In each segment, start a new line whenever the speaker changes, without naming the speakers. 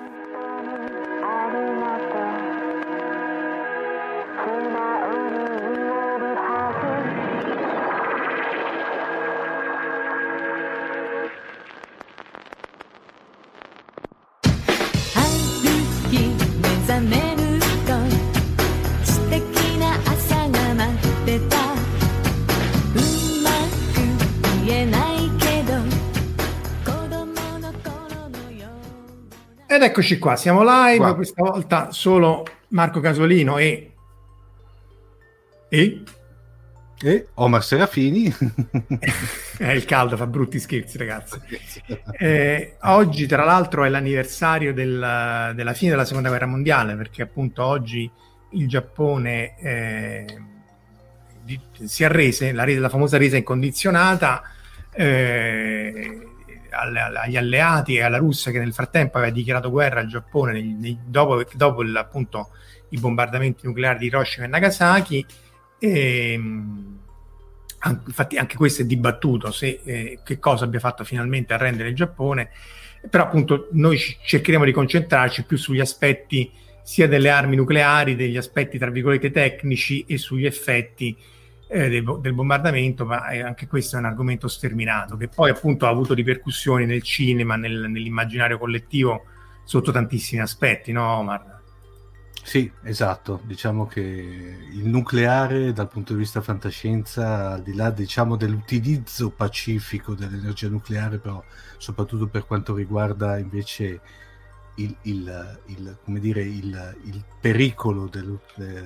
Ed eccoci qua, siamo live,
Qua.
questa volta solo Marco Casolino e... E?
E Omar Serafini.
Eh, il caldo fa brutti scherzi ragazzi. Eh, oggi tra l'altro è l'anniversario del- della fine della seconda guerra mondiale perché appunto oggi il Giappone eh, di- si arrese, la, la famosa resa incondizionata eh, agli alleati e alla Russia che nel frattempo aveva dichiarato guerra al Giappone nei- nei- dopo, dopo il- appunto i bombardamenti nucleari di Hiroshima e Nagasaki. E, an- infatti anche questo è dibattuto se eh, che cosa abbia fatto finalmente a rendere il Giappone però appunto noi cercheremo di concentrarci più sugli aspetti sia delle armi nucleari, degli aspetti tra virgolette tecnici e sugli effetti eh, del, del bombardamento, ma eh, anche questo è un argomento sterminato che poi appunto ha avuto ripercussioni nel cinema, nel- nell'immaginario collettivo sotto tantissimi aspetti, no Omar?
Sì, esatto. Diciamo che il nucleare, dal punto di vista fantascienza, al di là diciamo, dell'utilizzo pacifico dell'energia nucleare, però soprattutto per quanto riguarda invece il, il- il- dire, il pericolo del- eh,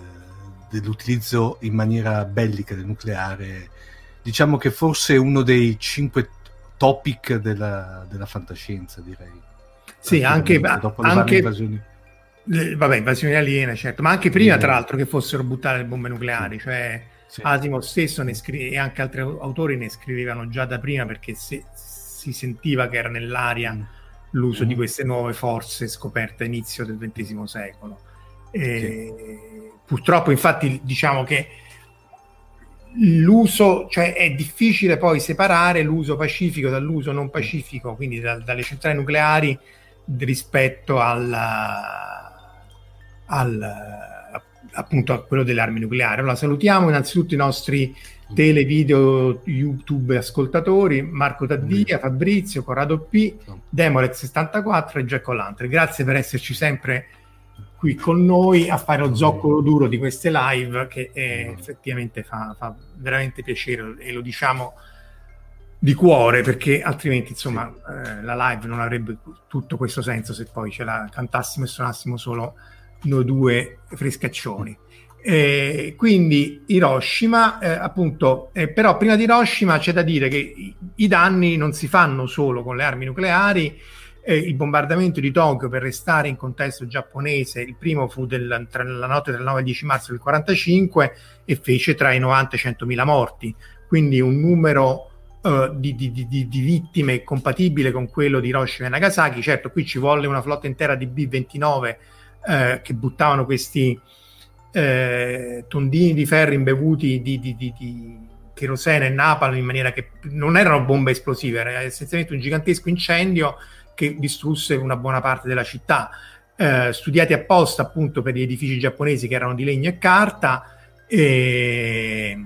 dell'utilizzo in maniera bellica del nucleare, diciamo che forse è uno dei cinque topic della, della fantascienza, direi.
Sì, anche,
dopo le
anche
invasioni.
le- vabbè, invasioni aliene, certo, ma anche prima
Mm.
tra l'altro che fossero buttate le bombe nucleari, cioè
Sì.
Asimov stesso ne scri- e anche altri au- autori ne scrivevano già da prima perché se- si sentiva che era nell'aria
Mm.
l'uso
Mm.
di queste nuove forze scoperte a inizio del XX secolo. E Purtroppo, infatti, diciamo che l'uso, cioè è difficile poi separare l'uso pacifico dall'uso non pacifico, quindi dal- dalle centrali nucleari rispetto alla, al appunto a quello delle armi nucleari. Allora salutiamo innanzitutto i nostri tele, video, YouTube ascoltatori, Marco Taddia, Fabrizio, Corrado P, Demolet74 e Jack O'Lantern. Grazie per esserci sempre qui con noi a fare lo zoccolo duro di queste live che eh, effettivamente fa, fa veramente piacere e lo diciamo di cuore perché altrimenti insomma eh, la live non avrebbe tutto questo senso se poi ce la cantassimo e suonassimo solo noi due frescaccioni. Eh, quindi Hiroshima, eh, appunto, eh, però prima di Hiroshima c'è da dire che i, i danni non si fanno solo con le armi nucleari. Eh, il bombardamento di Tokyo, per restare in contesto giapponese, il primo fu del, tra la notte del 9 e 10 marzo del 45 e fece tra i 90 e i 100 mila morti, quindi un numero eh, di, di- di- di- vittime compatibile con quello di Hiroshima e Nagasaki. Certo, qui ci volle una flotta intera di B-29 eh, che buttavano questi eh, tondini di ferro imbevuti di cherosene e napalm in maniera che non erano bombe esplosive, era essenzialmente un gigantesco incendio che distrusse una buona parte della città. Eh, studiati apposta appunto per gli edifici giapponesi che erano di legno e carta e,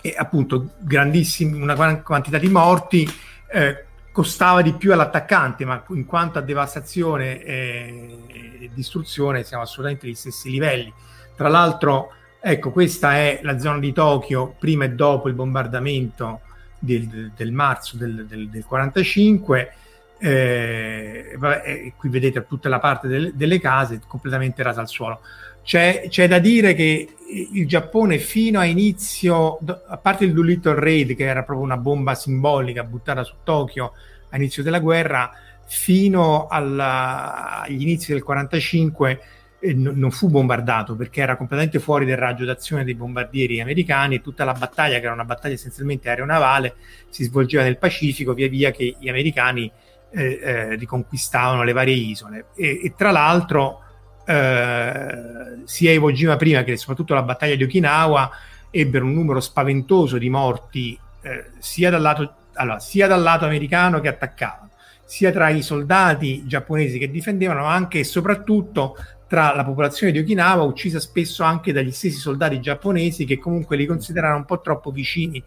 e appunto grandissimi, una quantità di morti. eh, costava di più all'attaccante, ma in quanto a devastazione e, e distruzione siamo assolutamente agli stessi livelli. Tra l'altro, ecco, questa è la zona di Tokyo prima e dopo il bombardamento del, del marzo del, del, del 45. Eh, vabbè, qui vedete tutta la parte del, delle case completamente rasa al suolo. C'è, c'è, da dire che il Giappone fino a inizio, a parte il Doolittle Raid che era proprio una bomba simbolica buttata su Tokyo a inizio della guerra, fino alla, agli inizi del 45 eh, non fu bombardato perché era completamente fuori del raggio d'azione dei bombardieri americani e tutta la battaglia, che era una battaglia essenzialmente aeronavale, si svolgeva nel Pacifico via via che gli americani eh, eh, riconquistavano le varie isole. E, e tra l'altro eh, sia Iwo Jima prima che soprattutto la battaglia di Okinawa ebbero un numero spaventoso di morti eh, sia, dal lato, allora, sia dal lato americano che attaccava, sia tra i soldati giapponesi che difendevano, anche e soprattutto tra la popolazione di Okinawa, uccisa spesso anche dagli stessi soldati giapponesi che comunque li consideravano un po' troppo vicini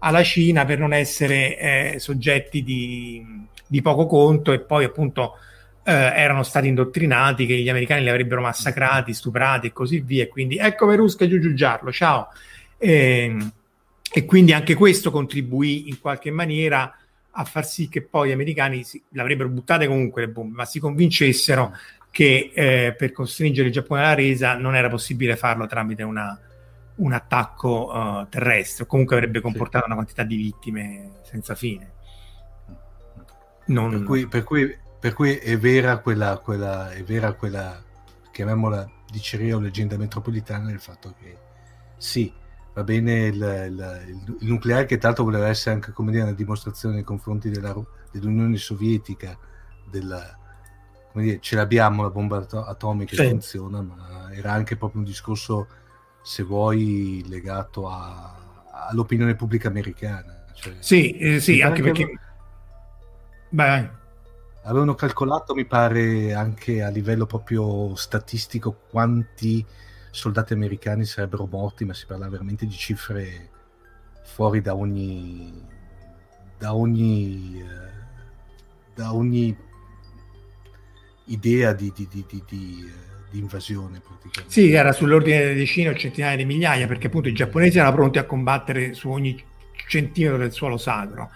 alla Cina per non essere eh, soggetti di, di, poco conto e poi appunto eh, erano stati indottrinati che gli americani li avrebbero massacrati, stuprati e così via. Quindi ecco Verusca Giugiugiarlo, ciao. E, ehm, e quindi anche questo contribuì in qualche maniera a far sì che poi gli americani si, l'avrebbero buttate comunque le bombe, ma si convincessero che eh, per costringere il Giappone alla resa non era possibile farlo tramite una, un attacco uh, terrestre, comunque avrebbe comportato sì. una quantità di vittime senza fine.
Non... Per, cui, per, cui, per, cui, è vera quella, quella, è vera quella chiamiamola diceria o leggenda metropolitana del fatto che sì, va bene il, il, il, nucleare che tanto voleva essere anche come dire una dimostrazione nei confronti della, dell'Unione Sovietica della, come dire, ce l'abbiamo la bomba at- atomica sì. funziona, ma era anche proprio un discorso, se vuoi, legato a, all'opinione pubblica americana. Cioè,
sì, eh, sì anche perché... Avevano...
Beh. Avevano calcolato, mi pare, anche a livello proprio statistico quanti soldati americani sarebbero morti, ma si parla veramente di cifre fuori da ogni da ogni eh, da ogni idea di, di, di, di invasione praticamente.
Sì, era sull'ordine di decine o centinaia di migliaia, perché appunto i giapponesi erano pronti a combattere su ogni centimetro del suolo sacro.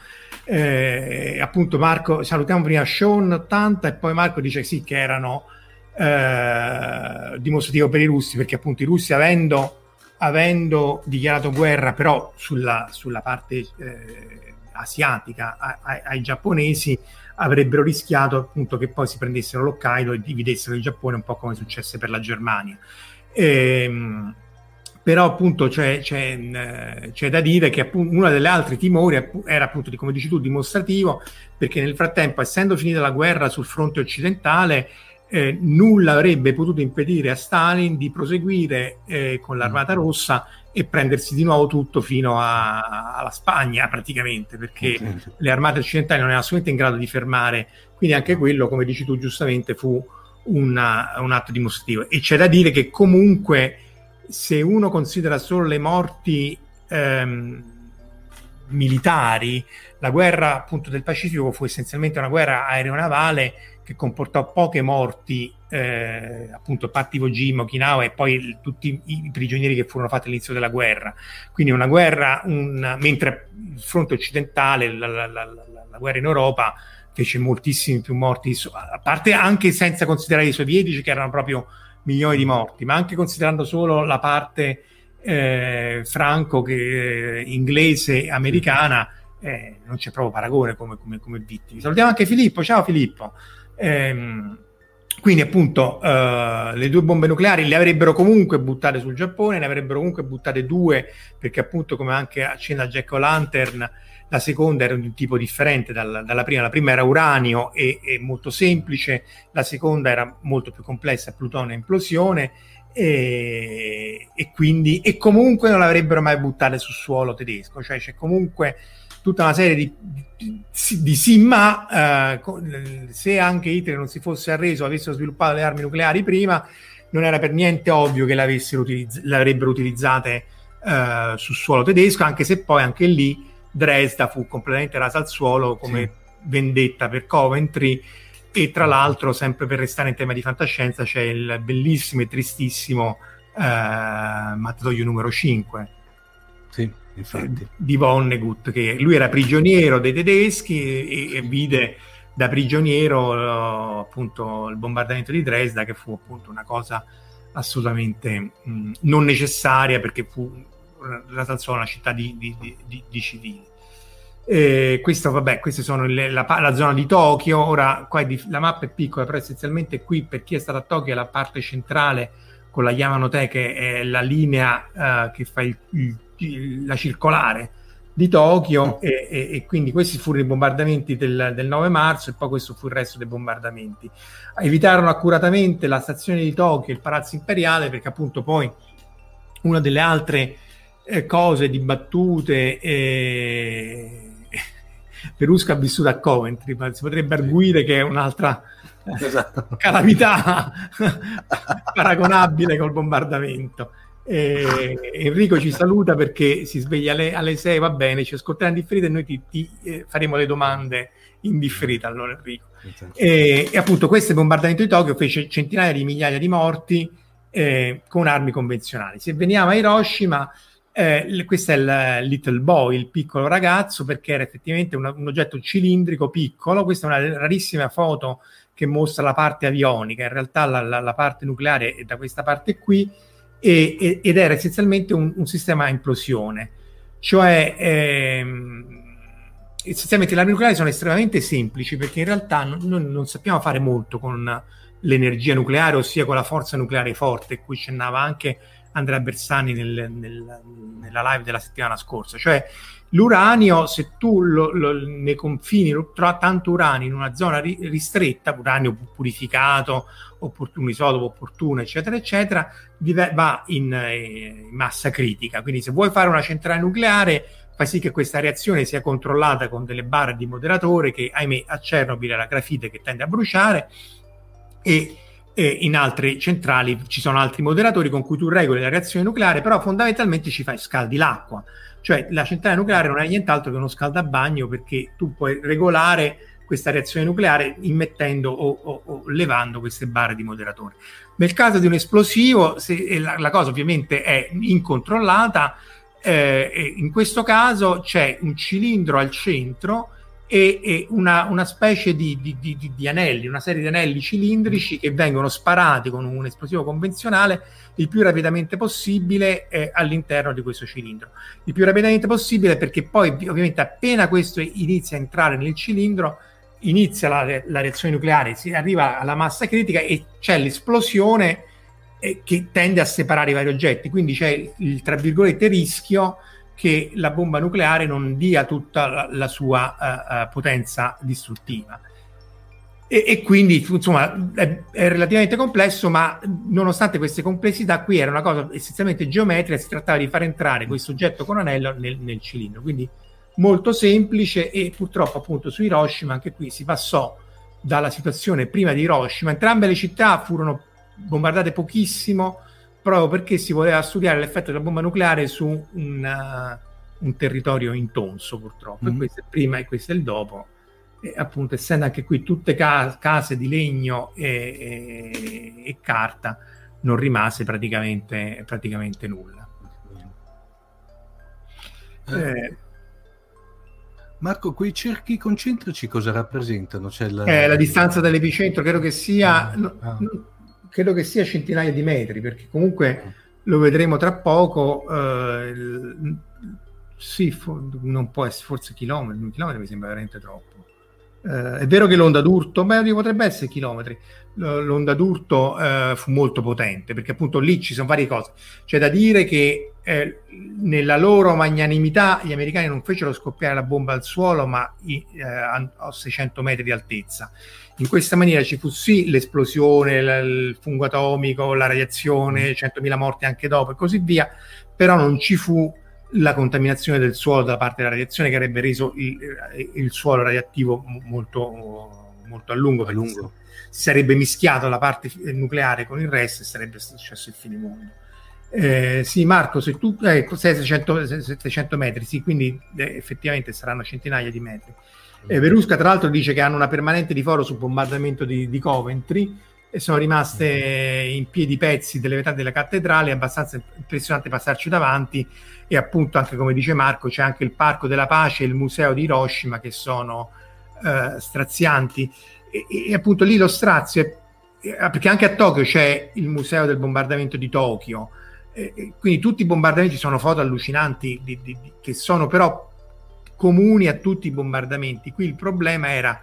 Eh, appunto Marco, salutiamo prima Sean 80 e poi Marco dice sì che erano eh, dimostrativo per i russi, perché appunto i russi avendo, avendo dichiarato guerra però sulla, sulla parte eh, asiatica ai, ai giapponesi, avrebbero rischiato appunto che poi si prendessero l'Hokkaido e dividessero il Giappone un po' come successe per la Germania. Ehm, però appunto c'è, c'è, c'è, da dire che appunto, uno degli altri timori era appunto, come dici tu, dimostrativo, perché nel frattempo, essendo finita la guerra sul fronte occidentale, eh, nulla avrebbe potuto impedire a Stalin di proseguire eh, con l'Armata mm. Rossa e prendersi di nuovo tutto fino a, alla Spagna praticamente, perché okay. le armate occidentali non erano assolutamente in grado di fermare, quindi anche quello, come dici tu giustamente, fu una, un atto dimostrativo. E c'è da dire che comunque se uno considera solo le morti ehm, militari, la guerra appunto del Pacifico fu essenzialmente una guerra aeronavale che comportò poche morti, eh, appunto, Iwo Jima, Okinawa e poi tutti i prigionieri che furono fatti all'inizio della guerra. Quindi una guerra, un, mentre il fronte occidentale, la, la, la, la, guerra in Europa, fece moltissimi più morti, a parte anche senza considerare i sovietici che erano proprio milioni di morti, ma anche considerando solo la parte eh, franco che, eh, inglese americana, eh, non c'è proprio paragone come, come, come vittime. Salutiamo anche Filippo, ciao Filippo. Ehm, quindi appunto uh, le due bombe nucleari le avrebbero comunque buttate sul Giappone, ne avrebbero comunque buttate due perché appunto come anche accenna Jack O'Lantern la seconda era di un tipo differente dal, dalla prima, la prima era uranio e, e, molto semplice, la seconda era molto più complessa, plutonio e implosione. E, e quindi e comunque non l'avrebbero mai buttate sul suolo tedesco, cioè c'è comunque tutta una serie di, di, di sì, ma eh, se anche Hitler non si fosse arreso, avessero sviluppato le armi nucleari prima, non era per niente ovvio che utilizz- le avrebbero utilizzate eh, sul suolo tedesco, anche se poi anche lì Dresda fu completamente rasa al suolo come sì. vendetta per Coventry. E tra l'altro, sempre per restare in tema di fantascienza, c'è il bellissimo e tristissimo eh, Mattatoio numero 5.
Sì infatti.
di Vonnegut, che lui era prigioniero dei tedeschi e, e vide da prigioniero eh, appunto il bombardamento di Dresda, che fu appunto una cosa assolutamente mh, non necessaria perché fu data solo una città di, di, di, di civili. Eh, questo, vabbè, queste sono le, la, la, zona di Tokyo. Ora, qua di, la mappa è piccola, però essenzialmente qui per chi è stato a Tokyo è la parte centrale con la Yamanote, che è la linea uh, che fa il, il, la circolare di Tokyo, e, e, e, quindi questi furono i bombardamenti del, del, 9 marzo, e poi questo fu il resto dei bombardamenti. Evitarono accuratamente la stazione di Tokyo il palazzo imperiale, perché appunto poi una delle altre eh, cose dibattute. Eh, Perusca ha vissuto a Coventry, ma si potrebbe arguire che è un'altra esatto. calamità paragonabile col bombardamento. Eh, Enrico ci saluta perché si sveglia alle, alle 6, va bene, ci ascolterà in differita e noi ti, ti eh, faremo le domande in differita allora Enrico. Esatto. E, e, appunto questo bombardamento di Tokyo fece centinaia di migliaia di morti eh, con armi convenzionali. Se veniamo a Hiroshima eh, questo è il Little Boy, il piccolo ragazzo, perché era effettivamente un, un, oggetto cilindrico piccolo. Questa è una rarissima foto che mostra la parte avionica, in realtà la, la, la parte nucleare è da questa parte qui, e, e, ed era essenzialmente un, un sistema a implosione. Cioè, ehm, essenzialmente le armi nucleari sono estremamente semplici perché in realtà non, non, non sappiamo fare molto con l'energia nucleare, ossia con la forza nucleare forte, cui accennava anche Andrea Bersani nel, nel, nella live della settimana scorsa. Cioè, l'uranio, se tu lo, lo, ne confini trovi tanto uranio in una zona ri, ristretta, uranio purificato, opport- un isotopo opportuno, eccetera, eccetera, va in, eh, in massa critica. Quindi, se vuoi fare una centrale nucleare, fai sì che questa reazione sia controllata con delle barre di moderatore che, ahimè, a Chernobyl è la grafite che tende a bruciare e e in altre centrali ci sono altri moderatori con cui tu regoli la reazione nucleare, però fondamentalmente ci fai scaldi l'acqua. Cioè la centrale nucleare non è nient'altro che uno scaldabagno perché tu puoi regolare questa reazione nucleare immettendo o, o, o levando queste barre di moderatore. Nel caso di un esplosivo, se, la, la, cosa ovviamente è incontrollata, eh, in questo caso c'è un cilindro al centro e, e una, una, specie di, di, di, di, anelli, una serie di anelli cilindrici che vengono sparati con un esplosivo convenzionale il più rapidamente possibile eh, all'interno di questo cilindro. Il più rapidamente possibile perché poi ovviamente appena questo inizia a entrare nel cilindro inizia la, la reazione nucleare, si arriva alla massa critica e c'è l'esplosione eh, che tende a separare i vari oggetti, quindi c'è il, il tra virgolette rischio che la bomba nucleare non dia tutta la, la sua uh, potenza distruttiva. E, e, quindi insomma è, è, relativamente complesso, ma nonostante queste complessità, qui era una cosa essenzialmente geometrica, si trattava di far entrare questo oggetto con anello nel, nel cilindro, quindi molto semplice e purtroppo appunto su Hiroshima anche qui si passò dalla situazione prima di Hiroshima, entrambe le città furono bombardate pochissimo, proprio perché si voleva studiare l'effetto della bomba nucleare su un, uh, un territorio intonso purtroppo, mm-hmm. questo è il prima e questo è il dopo. E appunto, essendo anche qui tutte ca- case di legno e, e, e carta, non rimase praticamente, praticamente nulla.
Eh, eh, Marco, quei cerchi concentrici cosa rappresentano? Cioè
la... Eh, la distanza dall'epicentro credo che sia... Ah, no, ah credo che sia centinaia di metri, perché comunque lo vedremo tra poco. Eh, sì, non può essere, forse chilometri, un chilometro mi sembra veramente troppo. Eh, è vero che l'onda d'urto, beh, potrebbe essere chilometri. L'onda d'urto eh, fu molto potente perché appunto lì ci sono varie cose. C'è da dire che eh, nella loro magnanimità gli americani non fecero scoppiare la bomba al suolo, ma eh, a 600 metri di altezza. In questa maniera ci fu sì l'esplosione, il fungo atomico, la radiazione, 100.000 mm. morti anche dopo e così via, però non ci fu la contaminazione del suolo da parte della radiazione che avrebbe reso il, il suolo radioattivo molto, molto a lungo. A lungo. Si sarebbe mischiato la parte nucleare con il resto e sarebbe successo il finimondo. Eh, sì, Marco, se tu eh, 600, 700 metri, sì, quindi eh, effettivamente saranno centinaia di metri. Eh, Verusca, tra l'altro, dice che hanno una permanente di foro sul bombardamento di, di Coventry e sono rimaste in piedi pezzi delle vetrate della cattedrale, è abbastanza impressionante passarci davanti e appunto anche come dice Marco c'è anche il Parco della Pace e il Museo di Hiroshima che sono eh, strazianti. E, e, appunto lì lo strazio è, perché anche a Tokyo c'è il Museo del bombardamento di Tokyo. E, quindi tutti i bombardamenti sono foto allucinanti di, di, di, che sono però comuni a tutti i bombardamenti. Qui il problema era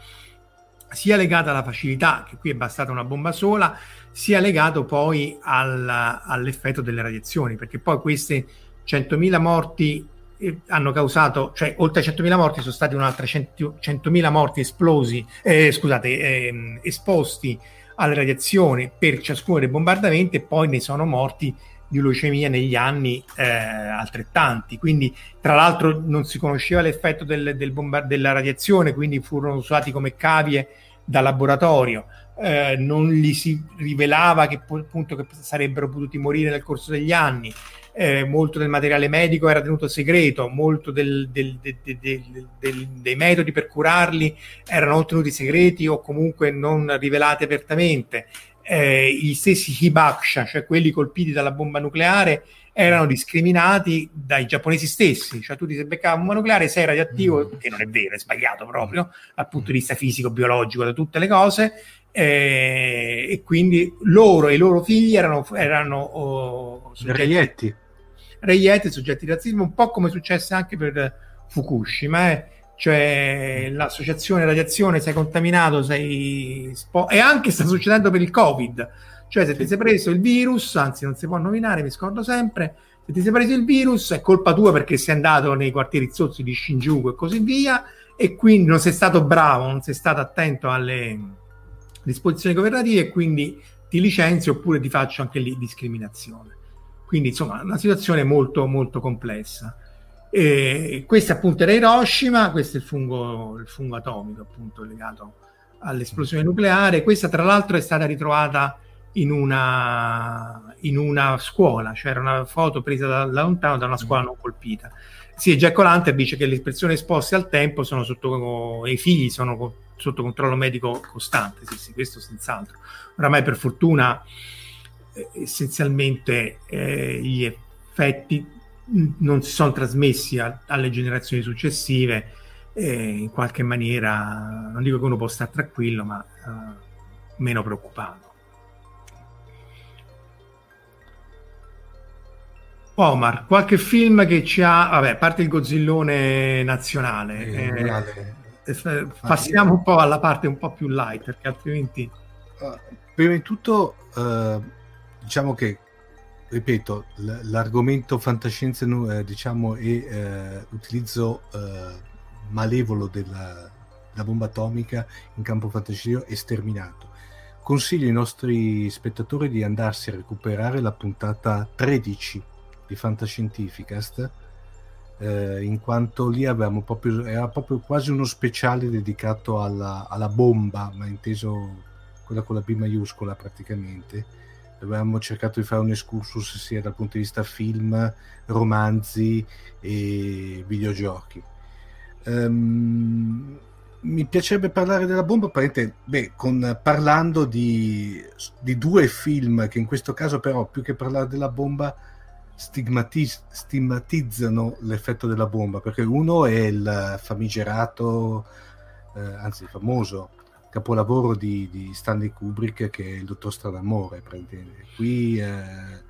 sia legato alla facilità, che qui è bastata una bomba sola, sia legato poi al, all'effetto delle radiazioni, perché poi queste 100.000 morti eh, hanno causato, cioè oltre a 100.000 morti sono stati un'altra 100.000 morti esplosi, eh, scusate, eh, esposti alle radiazioni per ciascuno dei bombardamenti e poi ne sono morti di leucemia negli anni eh, altrettanti. Quindi, tra l'altro, non si conosceva l'effetto del, del bombard- della radiazione, quindi furono usati come cavie da laboratorio. Eh, non gli si rivelava che, appunto, che sarebbero potuti morire nel corso degli anni. Eh, molto del materiale medico era tenuto segreto, molto del, del, del, dei metodi per curarli erano tenuti segreti o comunque non rivelati apertamente eh, gli stessi Hibakusha, cioè quelli colpiti dalla bomba nucleare, erano discriminati dai giapponesi stessi, cioè tu ti sei beccato bomba nucleare, sei radioattivo, mm. che non è vero, è sbagliato proprio dal punto di vista fisico, biologico, da tutte le cose, eh, e quindi loro e i loro figli erano, erano oh,
soggetti, reietti.
reietti, soggetti di razzismo, un po' come successe anche per Fukushima, eh cioè l'associazione radiazione sei contaminato, sei spo- e anche sta succedendo per il Covid. Cioè, se ti sei preso il virus, anzi, non si può nominare, mi scordo sempre. Se ti sei preso il virus è colpa tua perché sei andato nei quartieri zozzi di Shinjuku e così via, e quindi non sei stato bravo, non sei stato attento alle disposizioni governative e quindi ti licenzio oppure ti faccio anche lì discriminazione. Quindi, insomma, una situazione molto, molto complessa. E questo appunto era Hiroshima, questo è il fungo, il fungo atomico appunto legato all'esplosione nucleare. Questa tra l'altro è stata ritrovata in una, in una scuola, cioè era una foto presa da, da lontano da una scuola non colpita. Sì, Jack O'Lantern dice che le persone esposte al tempo sono sotto, i figli sono sotto controllo medico costante, sì, sì, questo senz'altro. Oramai per fortuna eh, essenzialmente eh, gli effetti non si sono trasmessi a, alle generazioni successive e in qualche maniera non dico che uno può stare tranquillo ma uh, meno preoccupato Omar, qualche film che ci ha vabbè, a parte il Godzillone nazionale eh, eh, passiamo un po' alla parte un po' più light perché altrimenti
uh, prima di tutto uh, diciamo che ripeto, l- l'argomento fantascienza eh, diciamo, e eh, utilizzo eh, malevolo della, della, bomba atomica in campo fantascientifico è sterminato. Consiglio ai nostri spettatori di andarsi a recuperare la puntata 13 di Fantascientificast, eh, in quanto lì avevamo proprio, era proprio quasi uno speciale dedicato alla, alla bomba, ma inteso quella con la B maiuscola praticamente avevamo cercato di fare un excursus sia dal punto di vista film, romanzi e videogiochi. Um, mi piacerebbe parlare della bomba, beh, con, parlando di, di, due film che in questo caso però più che parlare della bomba stigmatiz- stigmatizzano l'effetto della bomba, perché uno è il famigerato, eh, anzi famoso capolavoro di, di, Stanley Kubrick che è il Dottor Stradamore. Qui eh,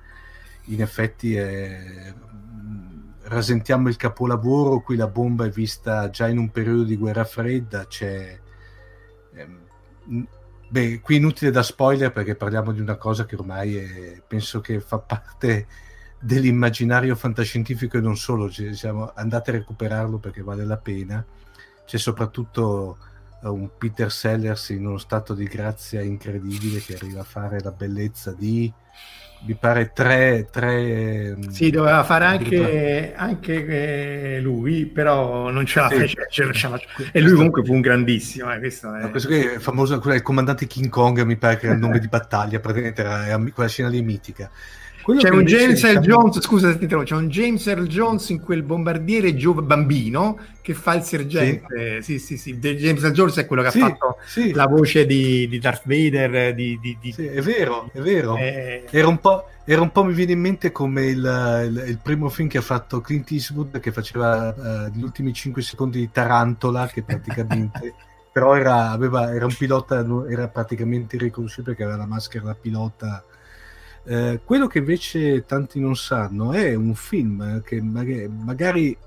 in effetti è, rasentiamo il capolavoro, qui la bomba è vista già in un periodo di guerra fredda, c'è... Ehm, beh, qui inutile da spoiler perché parliamo di una cosa che ormai è, penso che fa parte dell'immaginario fantascientifico e non solo, diciamo, andate a recuperarlo perché vale la pena. C'è soprattutto un Peter Sellers in uno stato di grazia incredibile che arriva a fare la bellezza di mi pare tre, tre
mm, sì doveva fare anche, anche, lui però non ce la sì, fece ce la e lui comunque fu un grandissimo eh, questo, è...
no, questo è famoso il comandante King Kong mi pare che era il nome di battaglia praticamente era, era quella scena lì mitica Quello
C'è un James Earl Jones, scusa se ti interrompo, c'è un James Earl Jones in quel bombardiere giove bambino che fa il sergente. Sì, sì, sì. De- James Earl Jones è quello che
Sì,
ha fatto
sì,
la voce di, di Darth Vader, di... di-
sì, è vero, è vero.
eh,
Era un, po', era un po', mi viene in mente come il, il- il primo film che ha fatto Clint Eastwood, che faceva eh, gli ultimi 5 secondi di Tarantola, che praticamente, però era, aveva, era un pilota, era praticamente irriconoscibile perché aveva la maschera da pilota. Eh, quello che invece tanti non sanno è un film che magari, magari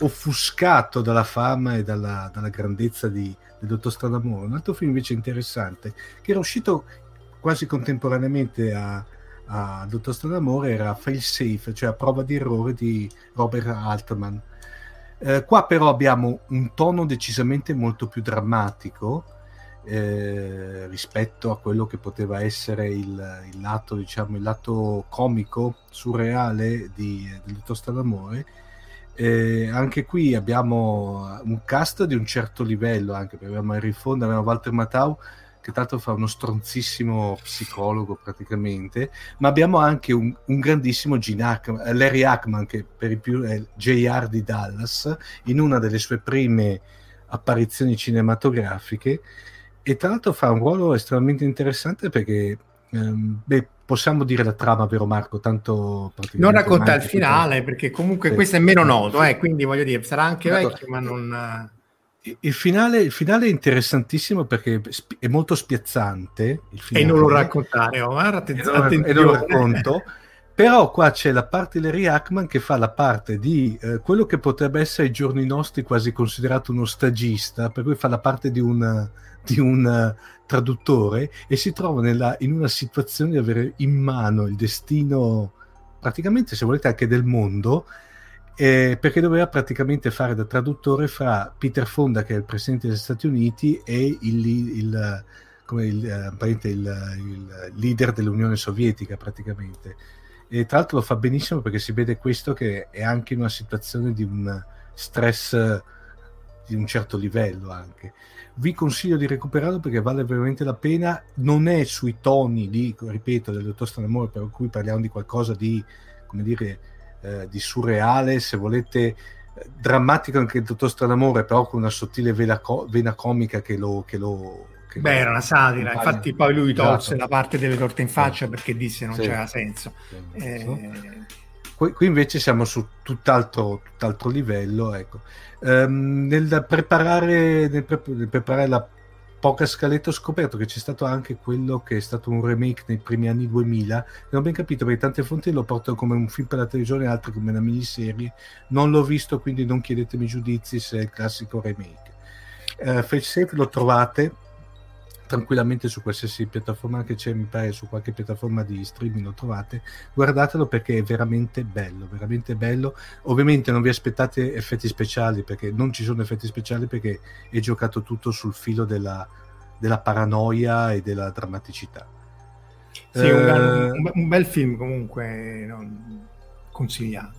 offuscato dalla fama e dalla, dalla grandezza di, del Dottor Stranamore, un altro film invece interessante che era uscito quasi contemporaneamente a, a Dottor Stranamore era Fail Safe, cioè a prova di errore di Robert Altman. Eh, qua però abbiamo un tono decisamente molto più drammatico eh, rispetto a quello che poteva essere il, il lato, diciamo, il lato comico, surreale di, del Stranamore. Eh, anche qui abbiamo un cast di un certo livello, anche perché abbiamo Henry Fonda, abbiamo Walter Matthau, che l'altro fa uno stronzissimo psicologo praticamente, ma abbiamo anche un, un grandissimo Gene Hackman, eh, Larry Hackman, che per i più è il JR di Dallas, in una delle sue prime apparizioni cinematografiche, e tra l'altro fa un ruolo estremamente interessante perché, ehm, beh, possiamo dire la trama, vero Marco? Tanto
non racconta il finale perché comunque
Sì.
questo è meno noto, eh, quindi voglio dire, sarà anche
Esatto.
vecchio, ma non...
Il finale, il finale è interessantissimo perché è molto spiazzante. Il
E non lo raccontare, oh, guarda,
E
attenzione.
non lo racconto. Però qua c'è la parte Larry Hackman che fa la parte di eh, quello che potrebbe essere ai giorni nostri quasi considerato uno stagista, per cui fa la parte di un, di un eh, traduttore e si trova nella- in una situazione di avere in mano il destino, praticamente se volete anche del mondo, eh, perché doveva praticamente fare da traduttore fra Peter Fonda, che è il presidente degli Stati Uniti, e il, il- eh, il- il leader dell'Unione Sovietica, praticamente. E tra l'altro lo fa benissimo perché si vede questo che è anche in una situazione di un stress di un certo livello anche. Vi consiglio di recuperarlo perché vale veramente la pena. Non è sui toni di, ripeto, del dottor Stranamore, per cui parliamo di qualcosa di, come dire, eh, di surreale, se volete, drammatico anche il dottor Stranamore, però con una sottile vena, co- vena comica che lo... Che lo che
Beh, era una satira,
accompagna.
infatti poi lui tolse
Esatto.
la parte delle torte in faccia perché disse non
Sì.
c'era senso.
Sì.
Eh,
Qui, qui invece siamo su tutt'altro, tutt'altro livello. Ecco. Ehm, nel, preparare, nel, pre- nel preparare la poca scaletta ho scoperto che c'è stato anche quello che è stato un remake nei primi anni 2000. Non ho ben capito perché tante fonti lo portano come un film per la televisione, altre come una miniserie. Non l'ho visto, quindi non chiedetemi giudizi se è il classico remake. Uh, Face Safe lo trovate tranquillamente su qualsiasi piattaforma che c'è, mi pare su qualche piattaforma di streaming lo trovate, guardatelo perché è veramente bello, veramente bello. Ovviamente non vi aspettate effetti speciali perché non ci sono effetti speciali perché è giocato tutto sul filo della, della paranoia e della drammaticità.
sì, un, bel,
Eh,
un be- un bel film comunque non- consigliato.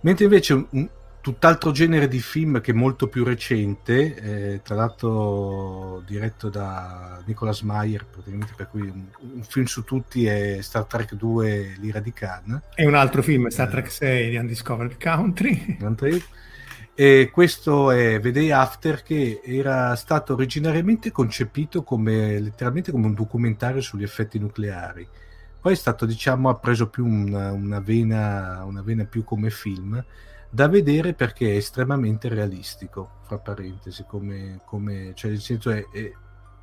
Mentre invece un tutt'altro genere di film che è molto più recente, eh, tra l'altro diretto da Nicolas Meyer, praticamente per cui un, un film su tutti è Star Trek 2 L'ira di Khan.
È un altro film, Star
Eh.
Trek 6 di Undiscovered Country.
E questo è The Day After che era stato originariamente concepito come letteralmente come un documentario sugli effetti nucleari. Poi è stato, diciamo, ha preso più una, una vena, una vena più come film da vedere perché è estremamente realistico, fra parentesi, come, come cioè nel senso è, è,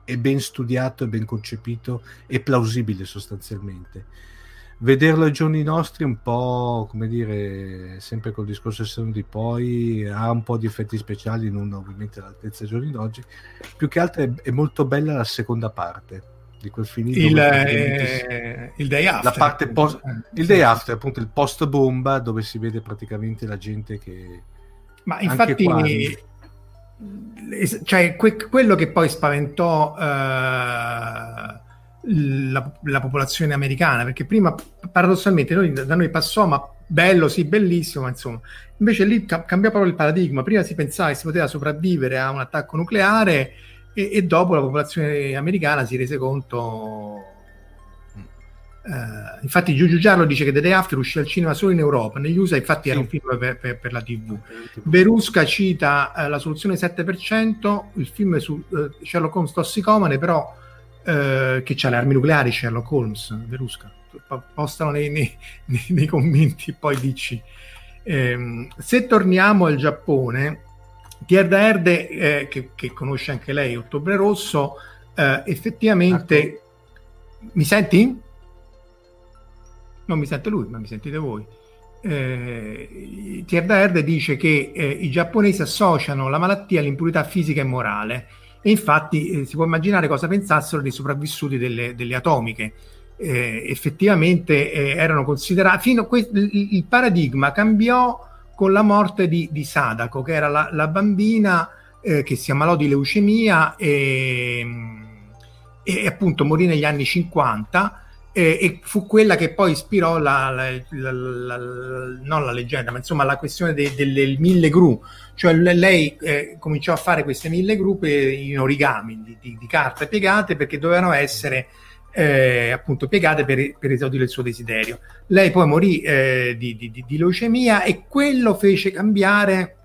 è ben studiato, è ben concepito e plausibile sostanzialmente. Vederlo ai giorni nostri è un po' come dire sempre col discorso esterno di poi ha un po' di effetti speciali non ovviamente all'altezza dei giorni d'oggi. Più che altro è, è molto bella la seconda parte di quel finito
Il, eh, il day after.
la parte post,
Eh,
il day after appunto il post bomba dove si vede praticamente la gente che
Ma infatti,
qua-
cioè, que- quello che poi spaventò eh, la, la popolazione americana, perché prima paradossalmente noi- da noi passò, ma bello, sì, bellissimo, ma insomma, invece lì ca- cambiò proprio il paradigma. Prima si pensava che si poteva sopravvivere a un attacco nucleare e, e dopo la popolazione americana si rese conto Uh, infatti Giugiu Giallo dice che The Day After uscì al cinema solo in Europa, negli USA infatti sì. era un film per, per, per la TV. Verusca cita uh, la soluzione 7%, il film su uh, Sherlock Holmes tossicomane, però che ha le armi nucleari Sherlock Holmes, Verusca. Postano nei, nei, nei, nei commenti poi dici. Um, se torniamo al Giappone, Tierda Erde, eh, che, che, conosce anche lei, Ottobre Rosso, effettivamente... Ecco. Mi senti? non mi sente lui, ma mi sentite voi. Eh, Tierda Erde dice che eh, i giapponesi associano la malattia all'impurità fisica e morale e infatti eh, si può immaginare cosa pensassero dei sopravvissuti delle, delle atomiche. Eh, effettivamente eh, erano considerati, fino a que- il, paradigma cambiò con la morte di, di Sadako, che era la, la bambina eh, che si ammalò di leucemia e, e appunto morì negli anni 50 e, e, fu quella che poi ispirò la, la, la, non la leggenda, ma insomma la questione de, delle mille gru. Cioè lei eh, cominciò a fare queste mille gru in origami di, di, di carte piegate perché dovevano essere eh, appunto piegate per, per, esaudire il suo desiderio. Lei poi morì eh, di, di, leucemia e quello fece cambiare,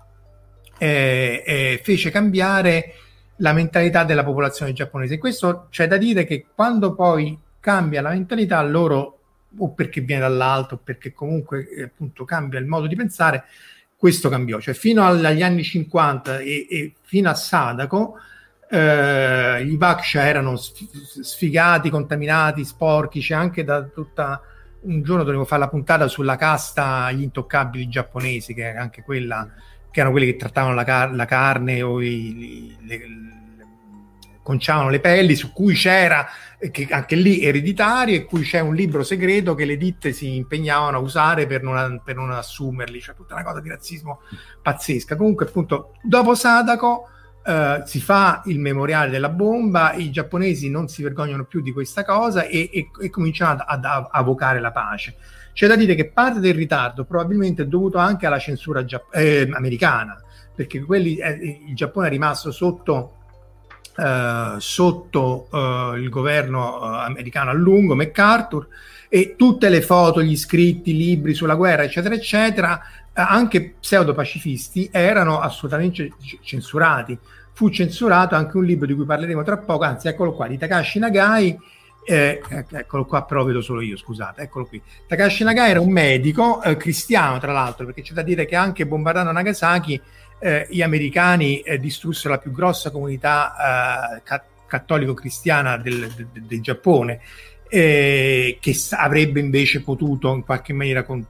eh, eh, fece cambiare la mentalità della popolazione giapponese. Questo c'è da dire che quando poi cambia la mentalità loro o perché viene dall'alto o perché comunque eh, appunto cambia il modo di pensare questo cambiò cioè fino agli anni 50 e, e fino a Sadako eh, i Vaksha erano sfigati, contaminati, sporchi c'è anche da tutta un giorno dovevo fare la puntata sulla casta gli intoccabili giapponesi che anche quella che erano quelli che trattavano la, car- la carne o i, le, conciavano le pelli, su cui c'era, che anche lì ereditario, e cui c'è un libro segreto che le ditte si impegnavano a usare per non, per non assumerli, cioè tutta una cosa di razzismo pazzesca. Comunque, appunto, dopo Sadako eh, si fa il memoriale della bomba, i giapponesi non si vergognano più di questa cosa e, e, e cominciano ad, ad avvocare la pace. C'è da dire che parte del ritardo probabilmente è dovuto anche alla censura giapp- eh, americana, perché quelli, eh, il Giappone è rimasto sotto eh, sotto uh, il governo uh, americano a lungo, MacArthur, e tutte le foto, gli scritti, i libri sulla guerra, eccetera, eccetera, anche pseudo-pacifisti, erano assolutamente censurati. Fu censurato anche un libro di cui parleremo tra poco, anzi eccolo qua, di Takashi Nagai, eh, eccolo qua, però vedo solo io, scusate, eccolo qui. Takashi Nagai era un medico eh, cristiano, tra l'altro, perché c'è da dire che anche bombardando Nagasaki eh, gli americani eh, distrussero la più grossa comunità eh, ca- cattolico-cristiana del, del, del Giappone, eh, che avrebbe invece potuto in qualche maniera con-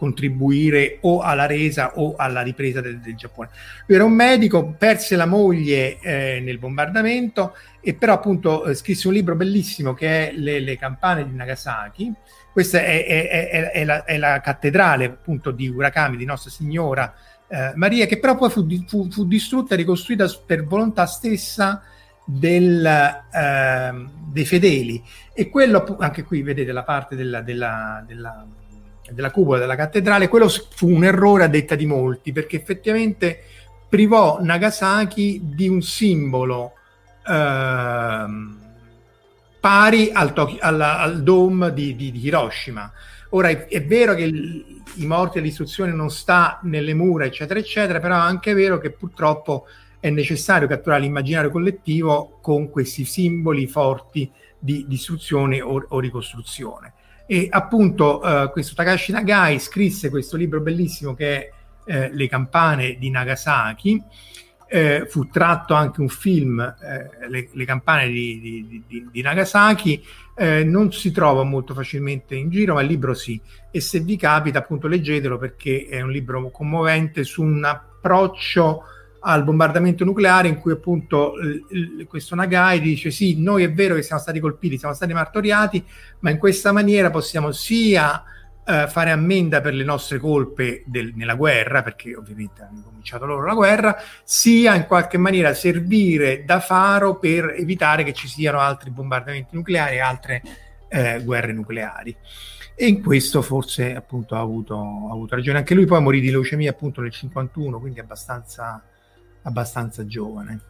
contribuire o alla resa o alla ripresa del, del, Giappone. Lui era un medico, perse la moglie eh, nel bombardamento e però appunto eh, scrisse un libro bellissimo che è Le, le campane di Nagasaki. Questa è, è, è, è la, la, cattedrale appunto di Urakami, di Nostra Signora eh, Maria, che però poi fu, fu, fu, distrutta e ricostruita per volontà stessa del, eh, dei fedeli. E quello, anche qui vedete la parte della, della, della, della cupola della cattedrale, quello fu un errore a detta di molti, perché effettivamente privò Nagasaki di un simbolo eh, pari al, al, al dome di, di, di Hiroshima. Ora è, è vero che il, i morti dell'istruzione non sta nelle mura, eccetera, eccetera, però è anche vero che purtroppo è necessario catturare l'immaginario collettivo con questi simboli forti di distruzione o, o ricostruzione. E appunto eh, questo Takashi Nagai scrisse questo libro bellissimo che è eh, Le campane di Nagasaki, eh, fu tratto anche un film, eh, le, le, campane di, di, di, di Nagasaki, eh, non si trova molto facilmente in giro, ma il libro sì. E se vi capita, appunto, leggetelo perché è un libro commovente su un approccio al bombardamento nucleare in cui appunto l- l- questo Nagai dice sì, noi è vero che siamo stati colpiti, siamo stati martoriati, ma in questa maniera possiamo sia eh, fare ammenda per le nostre colpe del, nella guerra, perché ovviamente hanno cominciato loro la guerra, sia in qualche maniera servire da faro per evitare che ci siano altri bombardamenti nucleari e altre eh, guerre nucleari. E in questo forse appunto ha avuto, ha avuto, ragione. Anche lui poi morì di leucemia appunto nel 51, quindi abbastanza, abbastanza giovane.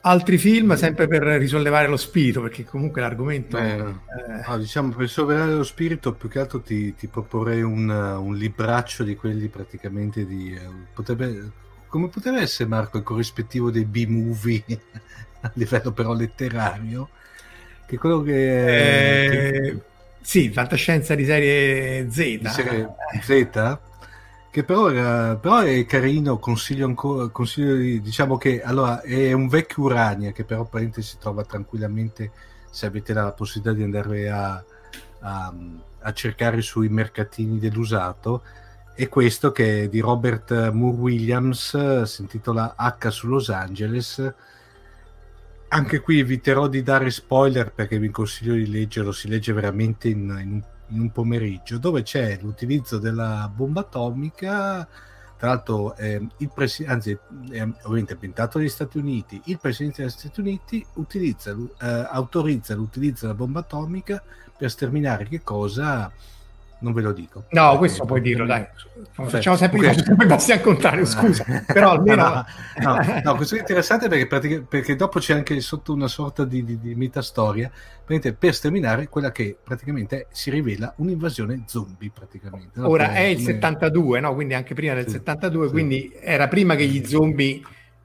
Altri film, sempre per risollevare lo spirito, perché comunque l'argomento...
Beh,
eh,
no, diciamo per sovrare lo spirito, più che altro ti, ti proporrei un, un libraccio di quelli praticamente di... eh, potrebbe, come potrebbe essere Marco il corrispettivo dei B-movie a livello però letterario? Che quello che...
eh,
che-
sì, fantascienza di serie Z.
di serie Z che però, era- però è carino consiglio ancora consiglio di- diciamo che allora è un vecchio Urania che però apparentemente si trova tranquillamente se avete la possibilità di andare a, a- a cercare sui mercatini dell'usato e questo che è di Robert Moore Williams si intitola H su Los Angeles. Anche qui eviterò di dare spoiler perché vi consiglio di leggerlo, si legge veramente in, in un, in un pomeriggio, dove c'è l'utilizzo della bomba atomica, tra l'altro ehm, il presi- anzi, è ovviamente ambientato negli Stati Uniti, il presidente degli Stati Uniti utilizza, eh, autorizza l'utilizzo della bomba atomica per sterminare che cosa? Non ve lo dico.
No, questo puoi dirlo, dai. Facciamo sempre,
Ok.
facciamo sempre i passi al contrario, scusa. Però almeno...
No, no, no, questo è interessante perché, perché dopo c'è anche sotto una sorta di, di, di metastoria per sterminare quella che praticamente si rivela un'invasione zombie praticamente. no?
Ora
Che
è il
come-
72, no? quindi anche prima del
Sì,
72,
sì.
quindi era prima che gli zombie...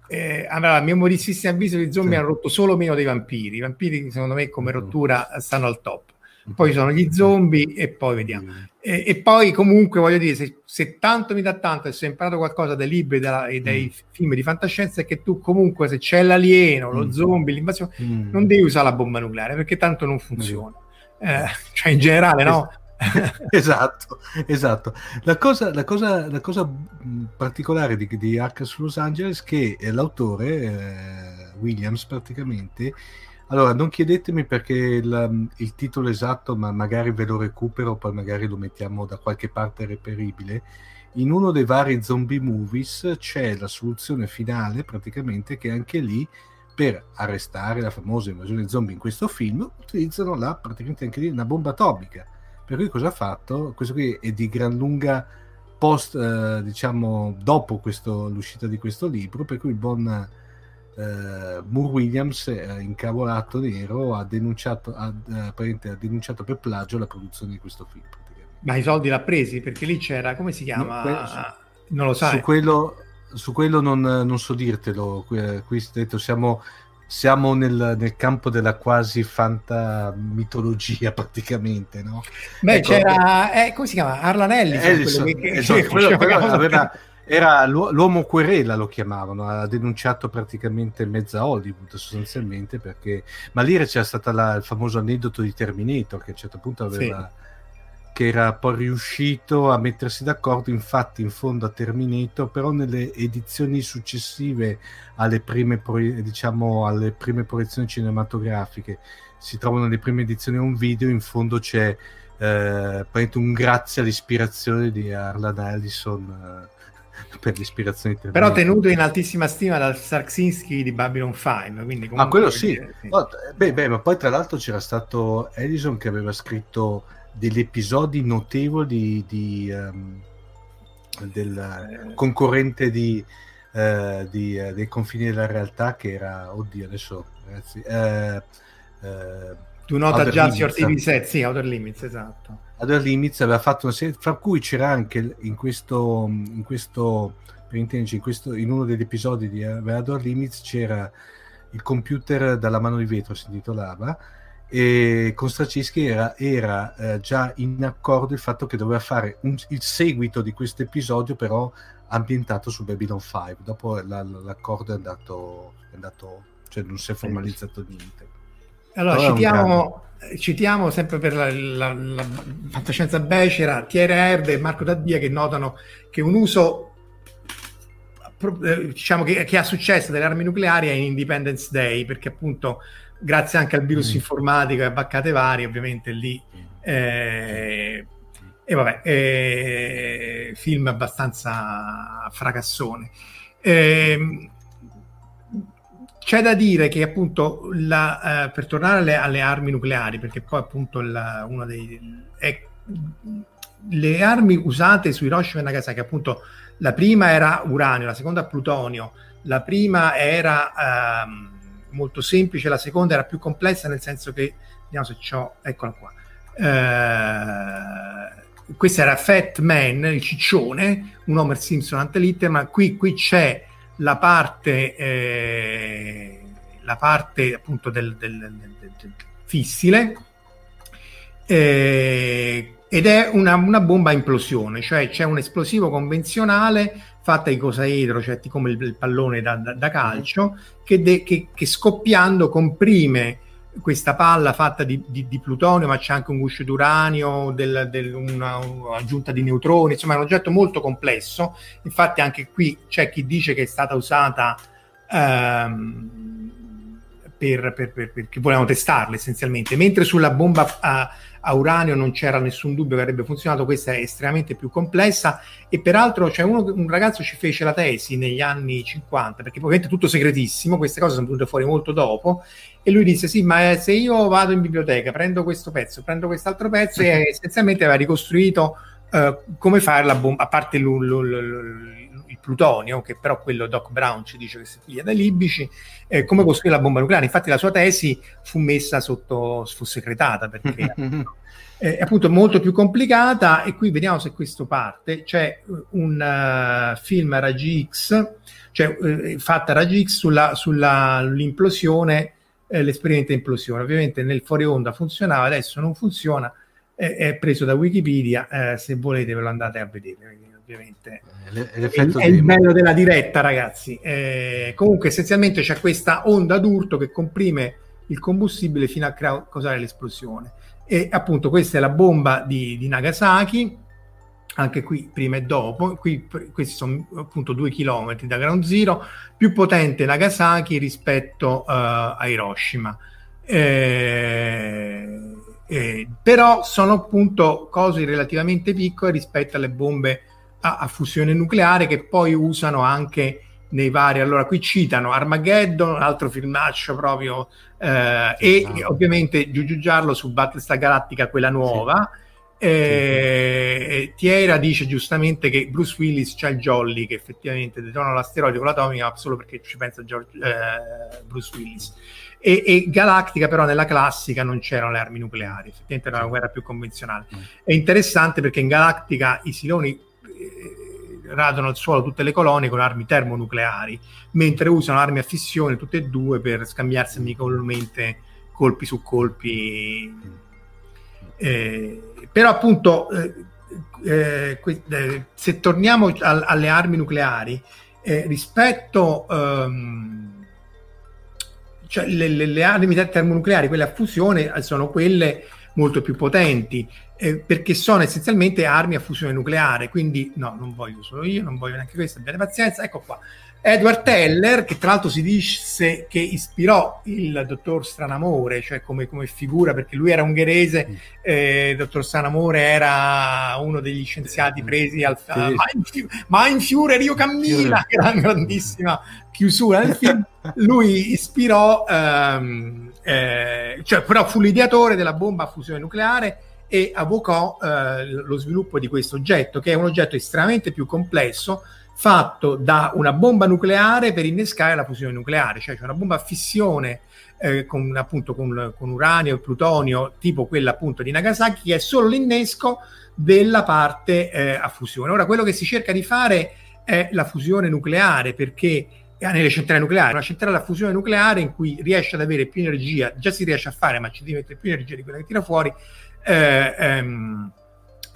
Eh, allora, a mio modestissimo avviso, gli zombie
Sì.
hanno rotto solo meno dei vampiri. I vampiri, secondo me, come
Mm.
rottura stanno al top. Poi sono gli zombie e poi vediamo. E, e poi comunque voglio dire, se, se tanto mi dà tanto e se ho imparato qualcosa dai libri e, e dai
Mm.
film di fantascienza è che tu comunque se c'è l'alieno, lo
Mm.
zombie, l'invasione,
Mm.
non devi usare la bomba nucleare perché tanto non funziona. Eh, cioè in generale no?
esatto, esatto. La cosa, la cosa, la cosa mh, particolare di, di H su Los Angeles è che l'autore, eh, Williams praticamente, allora non chiedetemi perché il, il titolo esatto, ma magari ve lo recupero, poi magari lo mettiamo da qualche parte reperibile. In uno dei vari zombie movies c'è la soluzione finale, praticamente, che anche lì per arrestare la famosa invasione zombie in questo film utilizzano la, praticamente anche lì una bomba atomica. Per cui cosa ha fatto? Questo qui è di gran lunga post, eh, diciamo, dopo questo- l'uscita di questo libro, per cui il buon eh, Moore Williams, eh, incavolato nero, ha denunciato, ha, eh, ha denunciato per plagio la produzione di questo film.
Ma i soldi l'ha presi perché lì c'era, come si chiama?
No, quello-
non lo sai.
Su quello, su quello non, non so dirtelo, qui, qui detto, siamo, siamo nel, nel campo della quasi fanta mitologia praticamente, no?
Beh,
ecco,
c'era, eh, come si chiama? Arlan Ellison,
Ellison,
quello che-
esatto, quello- quello aveva- era l'u- l'uomo querela lo chiamavano, ha denunciato praticamente mezza Hollywood sostanzialmente perché, ma lì c'era stato la- il famoso aneddoto di Terminator che a un certo punto aveva, che era poi riuscito a mettersi d'accordo, infatti in fondo a Terminator, però nelle edizioni successive alle prime, pro- diciamo, alle prime proiezioni cinematografiche. Si trovano le prime edizioni a un video, in fondo c'è eh, un grazie all'ispirazione di Arlan Ellison eh, per l'ispirazione
Però tenuto in altissima stima dal Sarksinski di Babylon 5. Quindi
Ah, quello sì.
dire, sì.
Oh, beh, beh, ma poi tra l'altro c'era stato Ellison che aveva scritto degli episodi notevoli di, ehm, del concorrente di, eh, di, eh, dei confini della realtà che era, oddio adesso ragazzi, eh, eh,
Tu nota
Outer
già
Limits.
Your TV set, sì, Outer Limits, esatto.
Other Limits aveva fatto una serie, fra cui c'era anche in questo, in questo, per intenderci, in, questo, in uno degli episodi di Other Limits c'era il computer dalla mano di vetro, si intitolava, e con Straczynski era, era eh, già in accordo il fatto che doveva fare un- il seguito di questo episodio, però ambientato su Babylon 5. Dopo la- l'accordo è andato, è andato, cioè non si è formalizzato niente.
Allora, citiamo, citiamo sempre per la, la- la fantascienza becera Thierry Herde e Marco Daddia che notano che un uso eh, diciamo che, che ha successo delle armi nucleari è in Independence Day perché appunto grazie anche al virus
Mm.
informatico e a baccate varie ovviamente lì eh, e vabbè eh, film abbastanza fracassone Ehm, c'è da dire che appunto la, eh, per tornare alle, alle armi nucleari, perché poi appunto il- uno dei è- le armi usate su Hiroshima e Nagasaki, appunto la prima era uranio, la seconda plutonio, la prima era ehm, molto semplice, la seconda era più complessa nel senso che, vediamo se c'ho, eccola qua. Eh, questo era Fat Man, il ciccione, un Homer Simpson ante ma qui, qui c'è la parte, eh, la parte appunto del, del, del, del fissile eh, ed è una, una, bomba a implosione, cioè c'è un esplosivo convenzionale fatta di cosaedro, cioè come il, il pallone da, da, da calcio, che, de, che, che, scoppiando comprime questa palla fatta di, di, di, plutonio, ma c'è anche un guscio d'uranio, del, del, una, un'aggiunta di neutroni, insomma è un oggetto molto complesso. Infatti anche qui c'è chi dice che è stata usata ehm, per, per, per, perché volevano testarla essenzialmente, mentre sulla bomba a, a, uranio non c'era nessun dubbio che avrebbe funzionato, questa è estremamente più complessa e peraltro cioè uno, un ragazzo ci fece la tesi negli anni 50, perché ovviamente tutto segretissimo, queste cose sono venute fuori molto dopo e lui disse sì ma se io vado in biblioteca prendo questo pezzo prendo quest'altro pezzo e essenzialmente aveva ricostruito uh, come fare la bomba a parte l- l- l- il plutonio, che però quello Doc Brown ci dice che si figlia dai libici, eh, come costruire la bomba nucleare. Infatti la sua tesi fu messa sotto, fu segretata perché è appunto molto più complicata e qui vediamo se questo parte. C'è un uh, film raggi X, cioè uh, fatta raggi X sulla, sull'implosione, eh, l'esperimento implosione. Ovviamente nel fuori onda funzionava, adesso non funziona, è, è preso da Wikipedia, eh, se volete ve lo andate a vedere ovviamente. Eh, è, è il bello della diretta, ragazzi. Eh, comunque, essenzialmente c'è questa onda d'urto che comprime il combustibile fino a causare l'esplosione. E appunto, questa è la bomba di, di Nagasaki. Anche qui prima e dopo, qui questi sono appunto due chilometri da Ground Zero, più potente Nagasaki rispetto uh, a Hiroshima. Eh, eh, però sono appunto cose relativamente piccole rispetto alle bombe a, a, fusione nucleare che poi usano anche nei vari. Allora, qui citano Armageddon, un altro filmaccio proprio, eh, e ah. ovviamente Giugiugiarlo su Battlestar Galactica, quella nuova. Sì. Eh, Tiera dice giustamente che Bruce Willis c'ha il Jolly che effettivamente detona l'asteroide con l'atomica solo perché ci pensa George, eh, Bruce Willis e, e, Galactica però nella classica non c'erano le armi nucleari effettivamente era una guerra più convenzionale mm. è interessante perché in Galactica i siloni radono al suolo tutte le colonie con armi termonucleari, mentre usano armi a fissione tutte e due per scambiarsi amichevolmente colpi su colpi. Eh, però appunto, eh, eh, eh se torniamo a, alle armi nucleari, eh, rispetto... Um, cioè le, le, le, armi termonucleari, quelle a fusione, sono quelle molto più potenti eh, perché sono essenzialmente armi a fusione nucleare, quindi no, non voglio solo io, non voglio neanche questo, abbiate pazienza, ecco qua. Edward Teller, che tra l'altro si dice che ispirò il dottor Stranamore, cioè come, come figura, perché lui era ungherese, mm. eh, il dottor Stranamore era uno degli scienziati presi al sì. Mein Führer, Rio Cammina, gran, grandissima chiusura del film, lui ispirò, ehm, eh, cioè però fu l'ideatore della bomba a fusione nucleare e avvocò eh, lo sviluppo di questo oggetto, che è un oggetto estremamente più complesso, fatto da una bomba nucleare per innescare la fusione nucleare, cioè c'è una bomba a fissione eh, con, appunto, con, con, uranio e plutonio, tipo quella appunto di Nagasaki, che è solo l'innesco della parte eh, a fusione. Ora, quello che si cerca di fare è la fusione nucleare, perché eh, nelle centrali nucleari, una centrale a fusione nucleare in cui riesce ad avere più energia, già si riesce a fare, ma ci deve mettere più energia di quella che tira fuori, eh, ehm,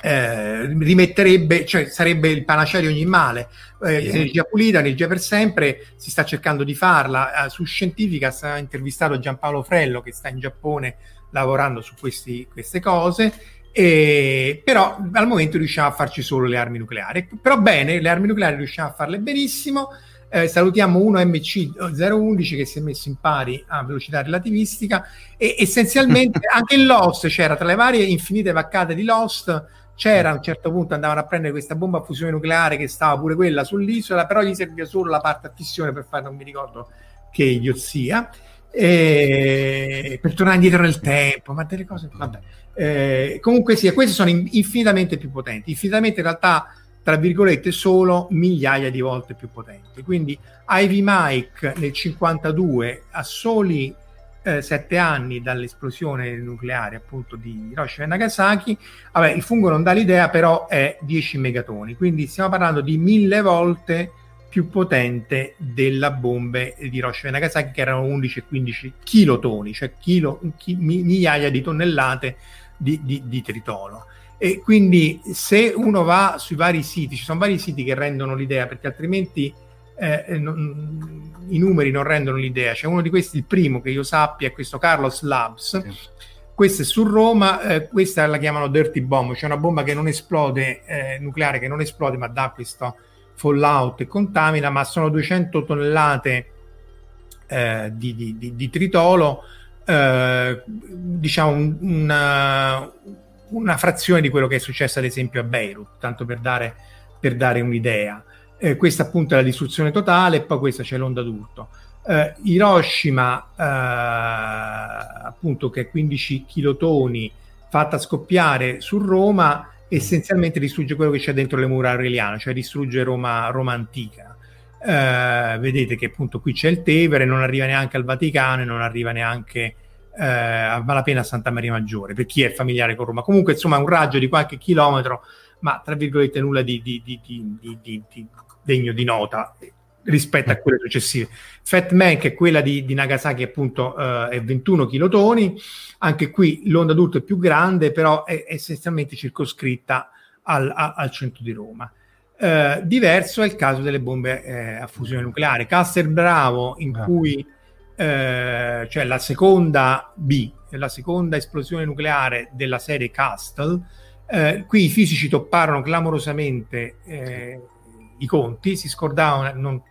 eh, rimetterebbe, cioè sarebbe il panacea di ogni male. Eh, yeah. Energia pulita, energia per sempre, si sta cercando di farla. Eh, su Scientifica ha intervistato Giampaolo Frello che sta in Giappone lavorando su questi, queste cose. E, però al momento riusciamo a farci solo le armi nucleari. Però bene, le armi nucleari riusciamo a farle benissimo. Eh, salutiamo uno MC011 che si è messo in pari a velocità relativistica e essenzialmente anche in Lost c'era tra le varie infinite vaccate di Lost c'era a un certo punto andavano a prendere questa bomba a fusione nucleare che stava pure quella sull'isola però gli serviva solo la parte a fissione per fare non mi ricordo che idiozia. E per tornare indietro nel tempo ma delle cose vabbè. Eh, comunque sì queste sono infinitamente più potenti. Infinitamente in realtà tra virgolette, solo migliaia di volte più potente. Quindi Ivy Mike nel 52, a soli eh, sette anni dall'esplosione nucleare appunto di Hiroshima e Nagasaki, vabbè, il fungo non dà l'idea, però è 10 megatoni, quindi stiamo parlando di mille volte più potente della bomba di Hiroshima e Nagasaki che erano 11 e 15 kilotoni, cioè chilo, chi, migliaia di tonnellate di, di, di tritolo. E quindi se uno va sui vari siti, ci sono vari siti che rendono l'idea, perché altrimenti eh, non, i numeri non rendono l'idea. C'è uno di questi, il primo che io sappia, è questo Carlos Labs. Sì. Questo è su Roma, eh, questa la chiamano Dirty Bomb, cioè una bomba che non esplode, eh, nucleare che non esplode, ma dà questo fallout e contamina, ma sono 200 tonnellate eh, di, di, di, tritolo, eh, diciamo una, una frazione di quello che è successo ad esempio a Beirut, tanto per dare, per dare un'idea. Eh, questa appunto è la distruzione totale e poi questa c'è l'onda d'urto. Eh, Hiroshima, eh, appunto che è 15 kilotoni, fatta scoppiare su Roma, essenzialmente distrugge quello che c'è dentro le mura aureliane, cioè distrugge Roma, Roma antica. Eh, vedete che appunto qui c'è il Tevere, non arriva neanche al Vaticano e non arriva neanche eh, a malapena a Santa Maria Maggiore, per chi è familiare con Roma. Comunque, insomma, un raggio di qualche chilometro, ma tra virgolette nulla di, di, di, di degno di nota rispetto a quelle successive. Fat Man, che è quella di, di Nagasaki, appunto, uh, è 21 kilotoni. Anche qui l'onda d'urto è più grande, però è, è essenzialmente circoscritta al, a, al, centro di Roma. Uh, diverso è il caso delle bombe eh, a fusione nucleare. Castel Bravo, in ah. cui eh, cioè la seconda B, la seconda esplosione nucleare della serie Castle, eh, qui i fisici topparono clamorosamente eh, i conti, si scordavano, non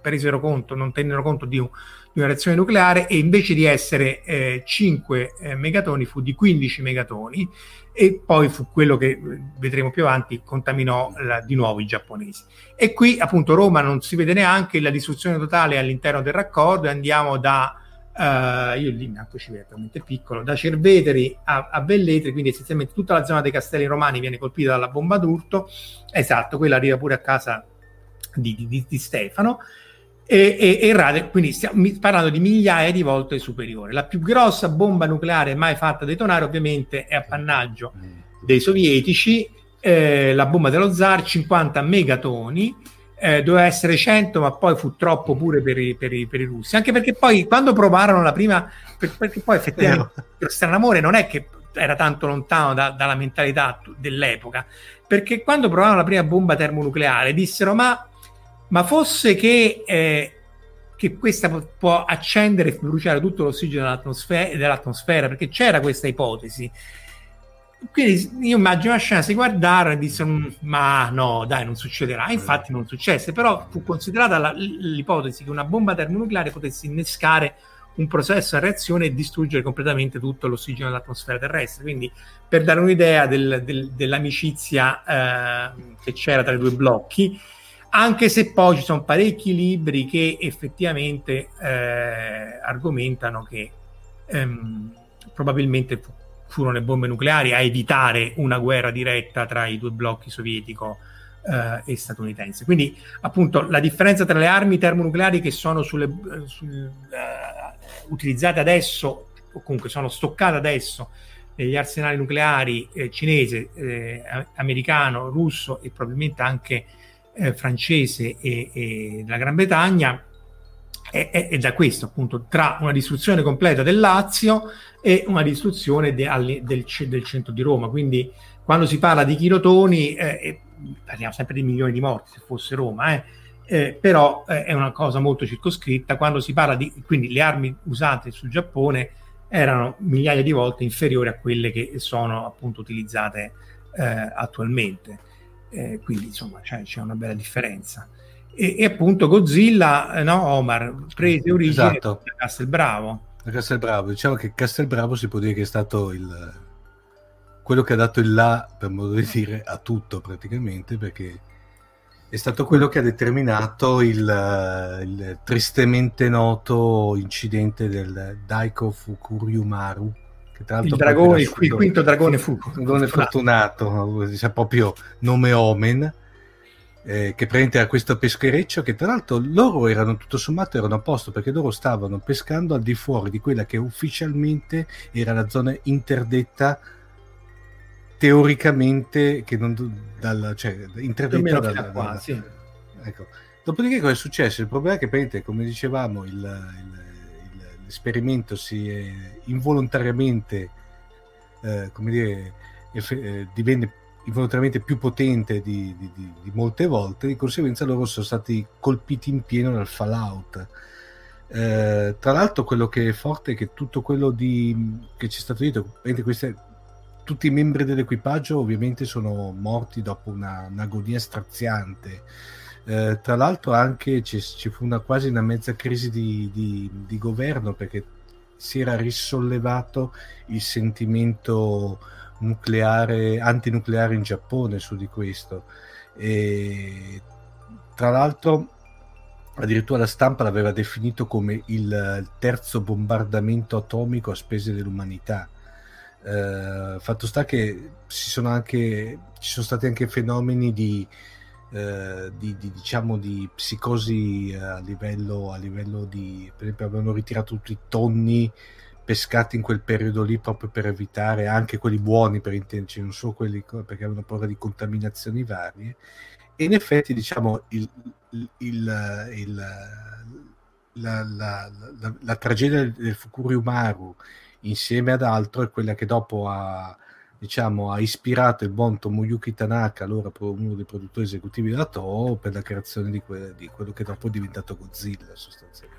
presero conto, non tennero conto di, un, di una reazione nucleare e invece di essere eh, 5 eh, megatoni fu di 15 megatoni e poi fu quello che vedremo più avanti contaminò la, di nuovo i giapponesi. E qui appunto Roma non si vede neanche la distruzione totale all'interno del raccordo e andiamo da Uh, io lì manco ci vedo, veramente piccolo, da Cerveteri a, a, Velletri, quindi essenzialmente tutta la zona dei castelli romani viene colpita dalla bomba d'urto, esatto, quella arriva pure a casa di, di, di Stefano, e, e, e radio, quindi stiamo parlando di migliaia di volte superiore. La più grossa bomba nucleare mai fatta detonare ovviamente è appannaggio dei sovietici, eh, la bomba dello zar, 50 megatoni, eh, doveva essere 100, ma poi fu troppo pure per i, per, i, per i, russi. Anche perché poi quando provarono la prima, per, perché poi effettivamente lo stranamore non è che era tanto lontano da, dalla mentalità dell'epoca, perché quando provarono la prima bomba termonucleare dissero: Ma, ma fosse che, eh, che questa può accendere e bruciare tutto l'ossigeno dell'atmosfera, dell'atmosfera, perché c'era questa ipotesi. Quindi io immagino la scena, si guardarono e dissero, ma no, dai, non succederà. Infatti non successe, però fu considerata la, l'ipotesi che una bomba termonucleare potesse innescare un processo a reazione e distruggere completamente tutto l'ossigeno dell'atmosfera terrestre. Quindi, per dare un'idea del, del, dell'amicizia eh, che c'era tra i due blocchi, anche se poi ci sono parecchi libri che effettivamente eh, argomentano che ehm, probabilmente fu furono le bombe nucleari a evitare una guerra diretta tra i due blocchi sovietico eh, e statunitense. Quindi, appunto, la differenza tra le armi termonucleari che sono sulle, eh, sul, uh, utilizzate adesso, o comunque sono stoccate adesso negli arsenali nucleari eh, cinese, eh, americano, russo e probabilmente anche eh, francese e, e della Gran Bretagna, è, è, è, da questo appunto tra una distruzione completa del Lazio e una distruzione de, al, del, del, centro di Roma. Quindi quando si parla di chilotoni eh, parliamo sempre di milioni di morti se fosse Roma eh, eh, però eh, è una cosa molto circoscritta. Quando si parla di quindi le armi usate sul Giappone erano migliaia di volte inferiori a quelle che sono appunto utilizzate eh, attualmente. Eh, quindi insomma c'è, c'è una bella differenza e, e appunto Godzilla, eh, no, Omar, prese origine esatto. da Castelbravo.
Da Castelbravo, diciamo che Castelbravo si può dire che è stato il, quello che ha dato il là, per modo di dire, a tutto praticamente, perché è stato quello che ha determinato il, il tristemente noto incidente del Daiko Fukuryumaru,
che tra l'altro il, dragone, il, quinto dragone fu
dragone fortunato, diciamo proprio nome omen, eh, che prende a questo peschereccio che tra l'altro loro erano tutto sommato erano a posto perché loro stavano pescando al di fuori di quella che ufficialmente era la zona interdetta teoricamente che non dal, cioè, interdetta dal, dal, qua, sì. ecco. dopodiché cosa è successo? il problema è che come dicevamo il, il, il, l'esperimento si è involontariamente eh, come dire eh, divenne involontariamente più potente di, di, di, di, molte volte, di conseguenza loro sono stati colpiti in pieno dal fallout. Eh, tra l'altro quello che è forte è che tutto quello che ci è stato detto, queste, tutti i membri dell'equipaggio ovviamente sono morti dopo una, un'agonia straziante. Eh, tra l'altro anche ci, ci, fu una quasi una mezza crisi di, di, di governo perché si era risollevato il sentimento nucleare, antinucleare in Giappone su di questo. E, tra l'altro, addirittura la stampa l'aveva definito come il terzo bombardamento atomico a spese dell'umanità. Eh, fatto sta che ci sono, anche, ci sono stati anche fenomeni di, eh, di, di, diciamo, di psicosi a livello, a livello di per esempio avevano ritirato tutti i tonni pescati in quel periodo lì proprio per evitare anche quelli buoni per intenderci, non solo quelli perché avevano paura di contaminazioni varie. E in effetti, diciamo, il, il, il, la, la, la, la, tragedia del Fukuriumaru insieme ad altro è quella che dopo ha, diciamo, ha ispirato il buon Tomoyuki Tanaka, allora uno dei produttori esecutivi della Toho, per la creazione di, que- di quello che dopo è diventato Godzilla sostanzialmente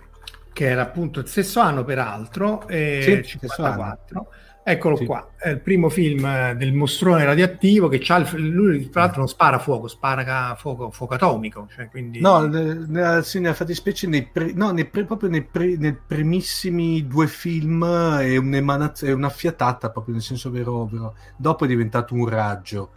che era appunto il stesso anno peraltro, eh, sì, 54. Eccolo sì. qua, è il primo film eh, del mostrone radioattivo che c'ha il, lui tra l'altro non spara fuoco, spara fuoco, fuoco atomico. Cioè quindi...
No, nella, nella fattispecie, nei pre, no, nei pre, proprio nei, pre, nei, primissimi due film è, è una fiatata, proprio nel senso vero, vero. Dopo è diventato un raggio.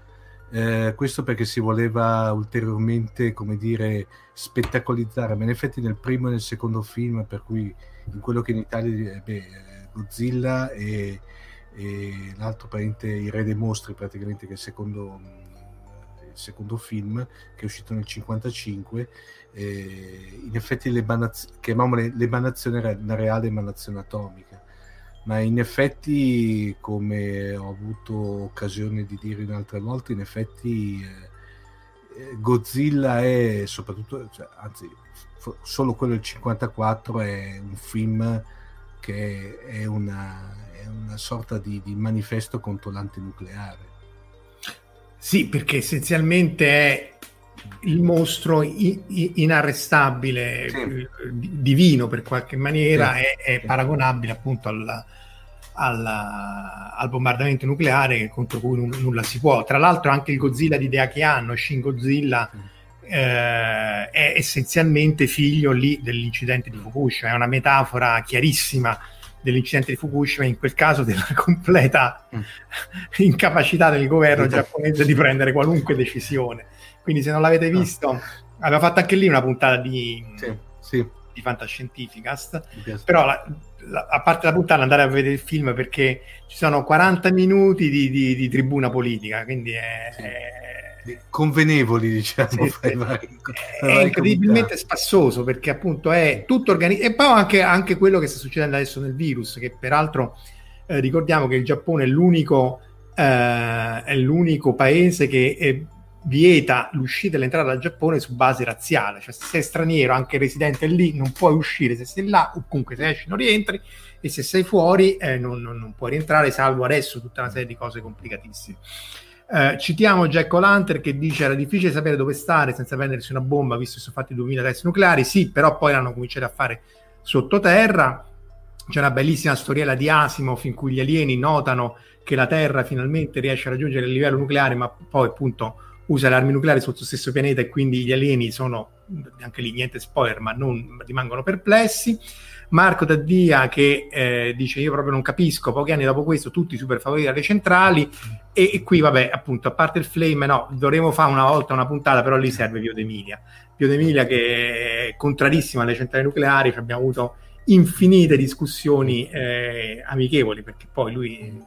Eh, questo perché si voleva ulteriormente, come dire, spettacolizzare, ma in effetti nel primo e nel secondo film, per cui in quello che in Italia eh, beh, Godzilla e, e l'altro parente, Il Re dei Mostri, praticamente, che è il secondo, il secondo film, che è uscito nel 1955, eh, in effetti l'emanaz- chiamiamole l'emanazione una reale emanazione atomica ma in effetti, come ho avuto occasione di dire in altre volte, in effetti eh, eh Godzilla è soprattutto, cioè, anzi, f- solo quello del 54 è un film che è una, è una sorta di, di manifesto contro l'antinucleare.
Sì, perché essenzialmente è il mostro inarrestabile, sì. Eh, divino per qualche maniera, sì. è, è, paragonabile appunto al, al, al, bombardamento nucleare contro cui n- nulla si può. Tra l'altro anche il Godzilla di Deaki Anno, Shin Godzilla, eh, è essenzialmente figlio lì dell'incidente di Fukushima, è una metafora chiarissima dell'incidente di Fukushima, in quel caso della completa mm. incapacità del governo giapponese di prendere qualunque decisione. Quindi se non l'avete ah. visto, aveva fatto anche lì una puntata di, sì, sì. di Fantascientificast, però la, la, a parte la puntata andare a vedere il film perché ci sono 40 minuti di, di, di tribuna politica, quindi è... Sì. è
convenevoli diciamo sì,
sì. Vari, è incredibilmente spassoso perché appunto è tutto organizzato e poi anche, anche, quello che sta succedendo adesso nel virus che peraltro eh, ricordiamo che il Giappone è l'unico, eh, è l'unico paese che è vieta l'uscita e l'entrata dal Giappone su base razziale, cioè se sei straniero, anche residente lì, non puoi uscire se sei là, o comunque se esci non rientri, e se sei fuori eh, non, non, non, puoi rientrare, salvo adesso tutta una serie di cose complicatissime. Eh, citiamo Jack O'Lantern che dice era difficile sapere dove stare senza prendersi una bomba visto che sono fatti 2000 test nucleari, sì, però poi l'hanno cominciato a fare sottoterra. C'è una bellissima storiella di Asimov in cui gli alieni notano che la Terra finalmente riesce a raggiungere il livello nucleare, ma poi appunto usa le armi nucleari sul suo stesso pianeta e quindi gli alieni sono, anche lì niente spoiler, ma non rimangono perplessi. Marco Taddia che eh, dice io proprio non capisco, pochi anni dopo questo tutti super favoriti alle centrali e, e, qui vabbè appunto a parte il flame no, dovremo fare una volta una puntata però lì serve Pio D'Emilia Pio D'Emilia che è contrarissimo alle centrali nucleari abbiamo avuto infinite discussioni eh, amichevoli perché poi lui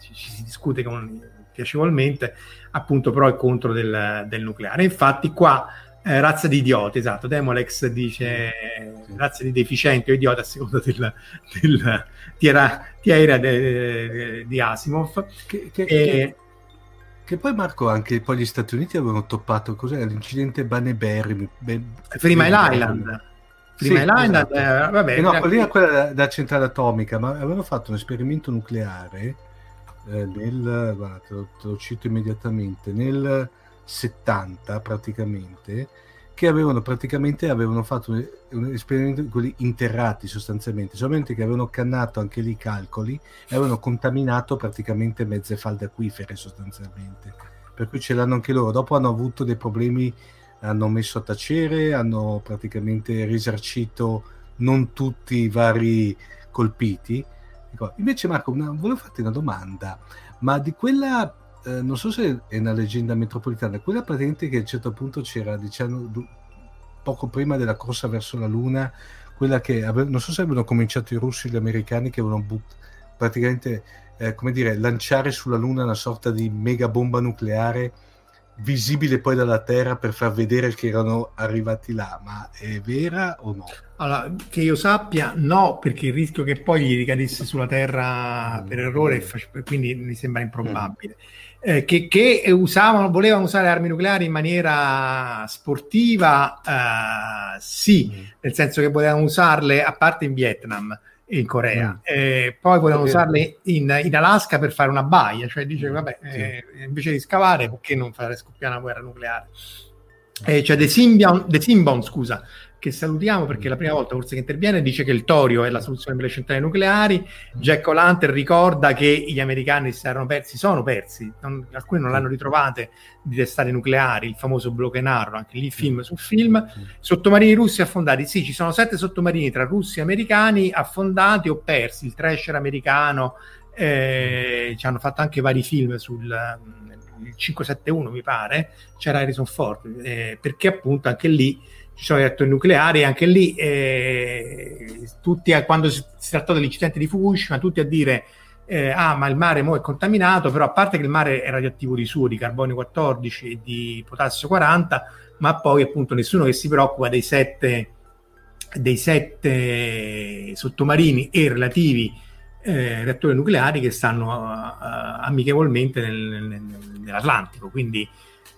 ci, ci si discute con piacevolmente, appunto però è contro del, del nucleare. Infatti qua eh, razza di idioti, esatto, Demolex dice
Sì.
razza di deficienti o idiota a seconda del, del tiera, tiera di Asimov.
Che, che-
E,
che- che poi Marco anche poi gli Stati Uniti avevano toppato cos'era l'incidente Banneberry mi- ben-
Three Mile
ben-
Island. Three
Sì,
Mile Island,
esatto.
eh, vabbè,
Eh no,
era
quella da, da centrale atomica, ma avevano fatto un esperimento nucleare eh, nel, te, lo, te lo cito immediatamente, nel 70 praticamente, che avevano praticamente avevano fatto un, un esperimento di quelli interrati sostanzialmente, solamente che avevano cannato anche lì i calcoli e avevano contaminato praticamente mezze falde acquifere sostanzialmente. Per cui ce l'hanno anche loro. Dopo hanno avuto dei problemi hanno messo a tacere, hanno praticamente risarcito non tutti i vari colpiti. Invece Marco, una- volevo farti una domanda, ma di quella, eh, non so se è una leggenda metropolitana, quella praticamente che a un certo punto c'era, diciamo, poco prima della corsa verso la Luna, quella che, ave- non so se avevano cominciato i russi e gli americani che avevano but- praticamente, eh, come dire, lanciare sulla Luna una sorta di mega bomba nucleare visibile poi dalla Terra per far vedere che erano arrivati là, ma è vera o no?
Allora, che io sappia, no, perché il rischio che poi gli ricadesse sulla Terra per errore, fa- quindi mi sembra improbabile. Eh, che, che usavano, volevano usare armi nucleari in maniera sportiva, eh, sì, nel senso che volevano usarle a parte in Vietnam in Corea,
Mm.
Eh, poi volevano usarle in, in Alaska per fare una baia, cioè dice,
Mm,
vabbè,
sì.
eh, invece di scavare, perché non fare scoppiare una guerra nucleare? Eh, c'è The Symbion, The Symbion, scusa, che salutiamo perché è la prima volta forse che interviene, dice che il torio è la soluzione per le centrali nucleari. Jack O'Lantern ricorda che gli americani si erano persi, sono persi, non- alcuni non l'hanno ritrovate di testate nucleari, il famoso Broken Arrow, anche lì film su film. Sottomarini russi affondati, sì, ci sono sette sottomarini tra russi e americani affondati o persi, il trasher americano, eh, ci hanno fatto anche vari film sul mm, il 571 mi pare, c'era Harrison Ford, eh, perché appunto anche lì ci sono reattori nucleari, anche lì eh, tutti a- quando si, si trattò dell'incidente di Fukushima, tutti a dire eh, ah ma il mare mo è contaminato, però a parte che il mare è radioattivo di suo, di carbonio 14 e di potassio 40, ma poi appunto nessuno che si preoccupa dei sette, dei sette sottomarini e relativi eh, reattori nucleari che stanno eh, amichevolmente nel- nel- nell'Atlantico, quindi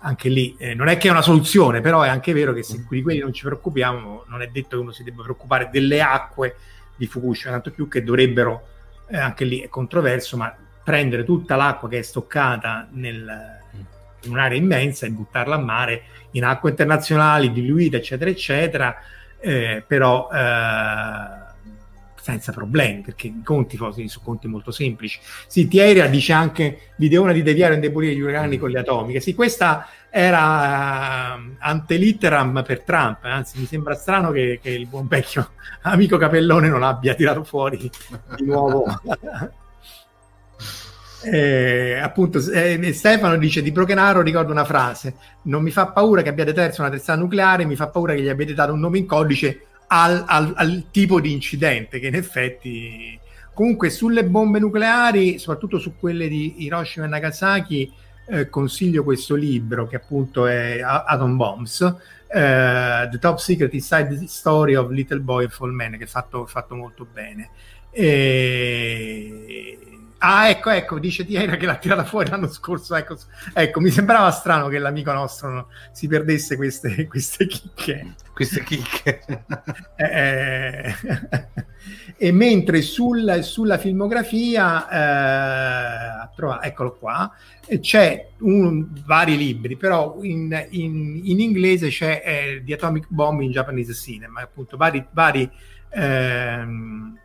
anche lì eh, non è che è una soluzione, però è anche vero che se di quelli non ci preoccupiamo, non è detto che uno si debba preoccupare delle acque di Fukushima, tanto più che dovrebbero, eh, anche lì è controverso, ma prendere tutta l'acqua che è stoccata nel- in un'area immensa e buttarla a mare in acque internazionali, diluite, eccetera, eccetera, eh, però eh, senza problemi, perché i conti sono sono conti molto semplici. Sì, Thierry dice anche l'ideona di deviare e indebolire gli uragani con le atomiche. Sì, questa era eh, ante litteram per Trump, anzi mi sembra strano che, che il buon vecchio amico Capellone non abbia tirato fuori di nuovo. Eh, appunto eh, Stefano dice di Brokenaro ricordo una frase non mi fa paura che abbiate perso una testata nucleare mi fa paura che gli abbiate dato un nome in codice al, al- al tipo di incidente che in effetti comunque sulle bombe nucleari soprattutto su quelle di Hiroshima e Nagasaki eh, consiglio questo libro che appunto è Atom Bombs eh, The Top Secret Inside the Story of Little Boy and Fall Man che è fatto, fatto molto bene e... Ah, ecco, ecco, dice Tiera che l'ha tirata fuori l'anno scorso. Ecco, ecco, mi sembrava strano che l'amico nostro no, si perdesse queste, queste chicche.
Queste chicche.
Eh, e mentre sul- sulla filmografia, eh, ha trovato- eccolo qua, eh, c'è un- vari libri, però in, in- in inglese c'è eh, The Atomic Bomb in Japanese Cinema, appunto vari, vari, ehm,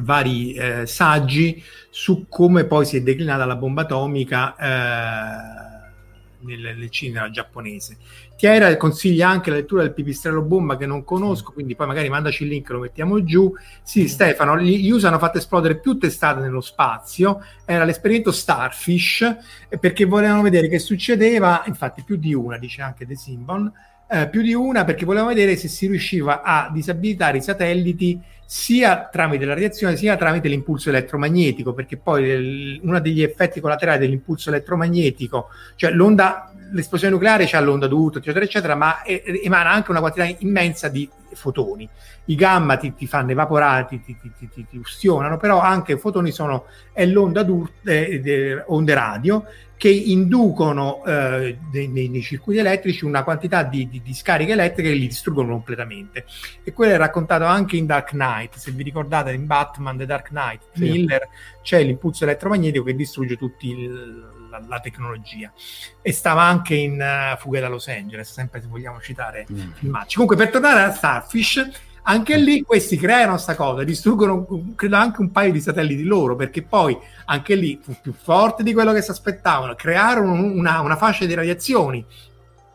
vari eh, saggi su come poi si è declinata la bomba atomica eh, nel, nel cinema giapponese. Chiara consiglia anche la lettura del pipistrello bomba che non conosco, quindi poi magari mandaci il link, lo mettiamo giù. Sì, Stefano, gli USA hanno fatto esplodere più testate nello spazio, era l'esperimento Starfish, eh, perché volevano vedere che succedeva, infatti più di una, dice anche De Simbon, eh, più di una perché volevano vedere se si riusciva a disabilitare i satelliti sia tramite la radiazione sia tramite l'impulso elettromagnetico, perché poi uno degli effetti collaterali dell'impulso elettromagnetico, cioè l'onda, l'esplosione nucleare ha l'onda d'urto, eccetera, eccetera, ma emana anche una quantità immensa di fotoni. I gamma ti, ti fanno evaporare, ti, ti, ti, ti, ustionano, però anche i fotoni sono è l'onda d'urto, eh, onde radio che inducono eh, nei, nei, circuiti elettrici una quantità di, di, di, scariche elettriche che li distruggono completamente. E quello è raccontato anche in Dark Knight. Se vi ricordate, in Batman The Dark Knight, sì. Miller c'è l'impulso elettromagnetico che distrugge tutta la, la, tecnologia. E stava anche in uh, Fuga da Los Angeles, sempre se vogliamo citare mm. filmacci. Comunque, per tornare a Starfish anche lì questi creano questa cosa, distruggono credo anche un paio di satelliti loro, perché poi anche lì fu più forte di quello che si aspettavano, crearono una, una fascia di radiazioni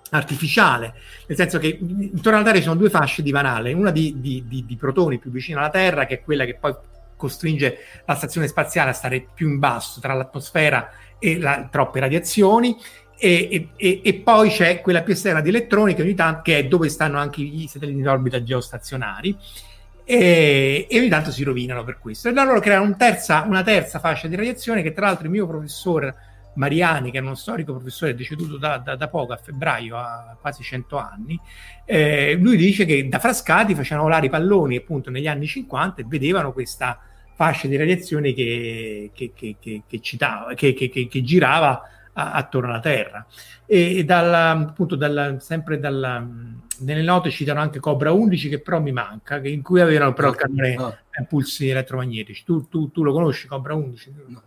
artificiale, nel senso che intorno alla Terra ci sono due fasce di vanale, una di, di, di, di protoni più vicina alla Terra, che è quella che poi costringe la stazione spaziale a stare più in basso tra l'atmosfera e la, troppe radiazioni, e, e, e, poi c'è quella più esterna di elettroni che ogni tanto che è dove stanno anche i satelliti in orbita geostazionari e, e ogni tanto si rovinano per questo. E allora creano un terza, una terza fascia di radiazione che tra l'altro il mio professore Mariani che è uno storico professore deceduto da, da, da poco a febbraio a quasi 100 anni eh, lui dice che da Frascati facevano volare i palloni appunto negli anni 50 e vedevano questa fascia di radiazione che, che, che, che citava, che, girava a, attorno alla Terra. E, e dalla, appunto dalla, sempre dalla, nelle note citano anche Cobra 11 che però mi manca, che, in cui avevano però il cannone no. impulsi elettromagnetici. Tu, tu, tu, lo conosci Cobra 11? No.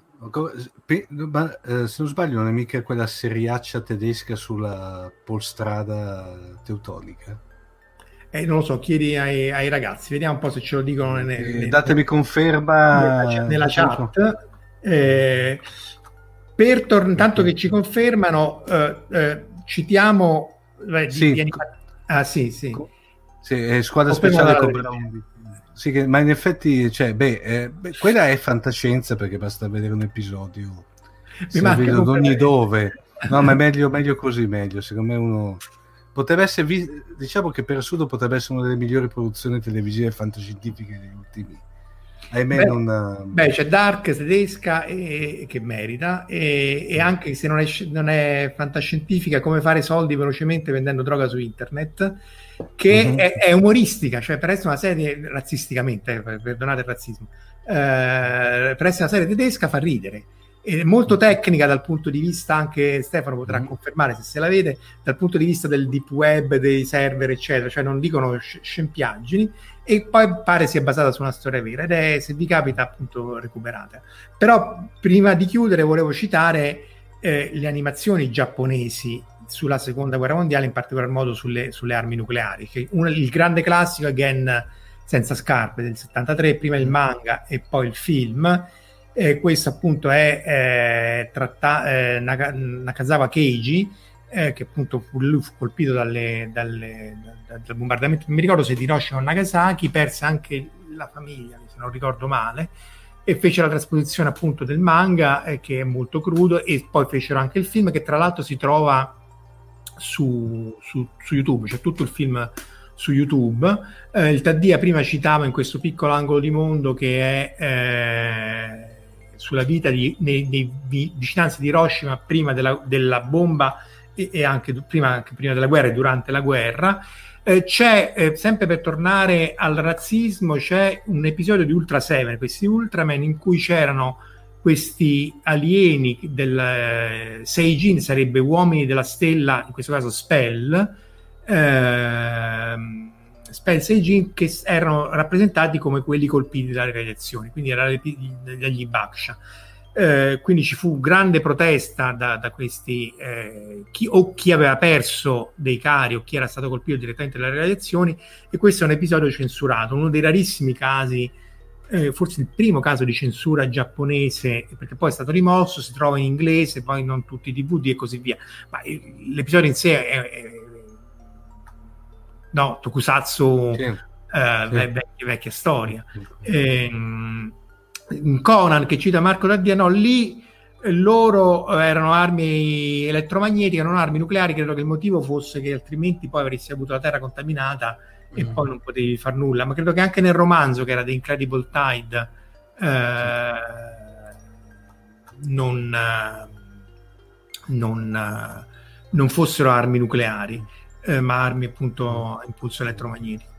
Ma, eh, se non sbaglio non è mica quella seriaccia tedesca sulla polstrada teutonica?
Eh, non lo so, chiedi ai, ai, ragazzi, vediamo un po' se ce lo dicono.
Nel, nel, datemi conferma
nella, nella chat. Eh, per tor- intanto che ci confermano, eh, eh, citiamo...
Beh, sì. Di, di
ah sì, sì.
sì eh, squadra speciale Cobra sì, che, ma in effetti, cioè, beh, eh, beh, quella è fantascienza perché basta vedere un episodio. Mi ad ogni dove. No, ma è meglio, meglio così, meglio. Secondo me uno potrebbe essere, vi- diciamo che per assurdo potrebbe essere una delle migliori produzioni televisive fantascientifiche degli ultimi.
Ahimè beh, non... beh, c'è Dark tedesca e, che merita e, e, anche se non è, non è, fantascientifica come fare soldi velocemente vendendo droga su internet che uh-huh. è, è, umoristica cioè per essere una serie razzisticamente eh, perdonate il razzismo eh, per essere una serie tedesca fa ridere è molto tecnica dal punto di vista anche Stefano potrà mm. confermare se se la vede dal punto di vista del deep web dei server eccetera. Cioè non dicono scempiaggini. E poi pare sia basata su una storia vera. Ed è se vi capita appunto recuperate. Però prima di chiudere volevo citare eh, le animazioni giapponesi sulla seconda guerra mondiale in particolar modo sulle, sulle armi nucleari che un, il grande classico è Gen senza scarpe del 73 prima il manga e poi il film eh, questo appunto è eh, tratta- eh, Nakazawa Keiji eh, che appunto fu, lui fu colpito dalle, dalle, dal, dal bombardamento, non mi ricordo se di Hiroshima o Nagasaki, perse anche la famiglia, se non ricordo male, e fece la trasposizione appunto del manga, eh, che è molto crudo, e poi fecero anche il film, che tra l'altro si trova su, su, su YouTube, c'è tutto il film su YouTube. Eh, il Taddia prima citava in questo piccolo angolo di mondo che è eh, sulla vita di, nei, nei vicinanze di Hiroshima prima della, della bomba e, e anche prima, anche prima, della guerra e durante la guerra. Eh, c'è, eh, sempre per tornare al razzismo, c'è un episodio di Ultra 7, questi Ultraman, in cui c'erano questi alieni del eh, Seijin, sarebbe uomini della stella, in questo caso Spell, ehm, Spell Seijin, che erano rappresentati come quelli colpiti dalle radiazioni, quindi dagli Baksha. Eh, quindi ci fu grande protesta da, da questi, eh, chi, o chi aveva perso dei cari o chi era stato colpito direttamente dalle radiazioni e questo è un episodio censurato, uno dei rarissimi casi, eh, forse il primo caso di censura giapponese, perché poi è stato rimosso, si trova in inglese, poi non tutti i DVD e così via, ma l'episodio in sé è... è no, Tokusatsu, sì. Eh, sì. Vecchia, vecchia, storia. Sì. Ehm, Conan che cita Marco Daddia, no, lì loro eh, erano armi elettromagnetiche, non armi nucleari, credo che il motivo fosse che altrimenti poi avresti avuto la Terra contaminata e
Mm.
poi non potevi far nulla. Ma credo che anche nel romanzo, che era The Incredible Tide, eh, non, eh, non, eh, non fossero armi nucleari, eh, ma armi appunto a impulso elettromagnetico.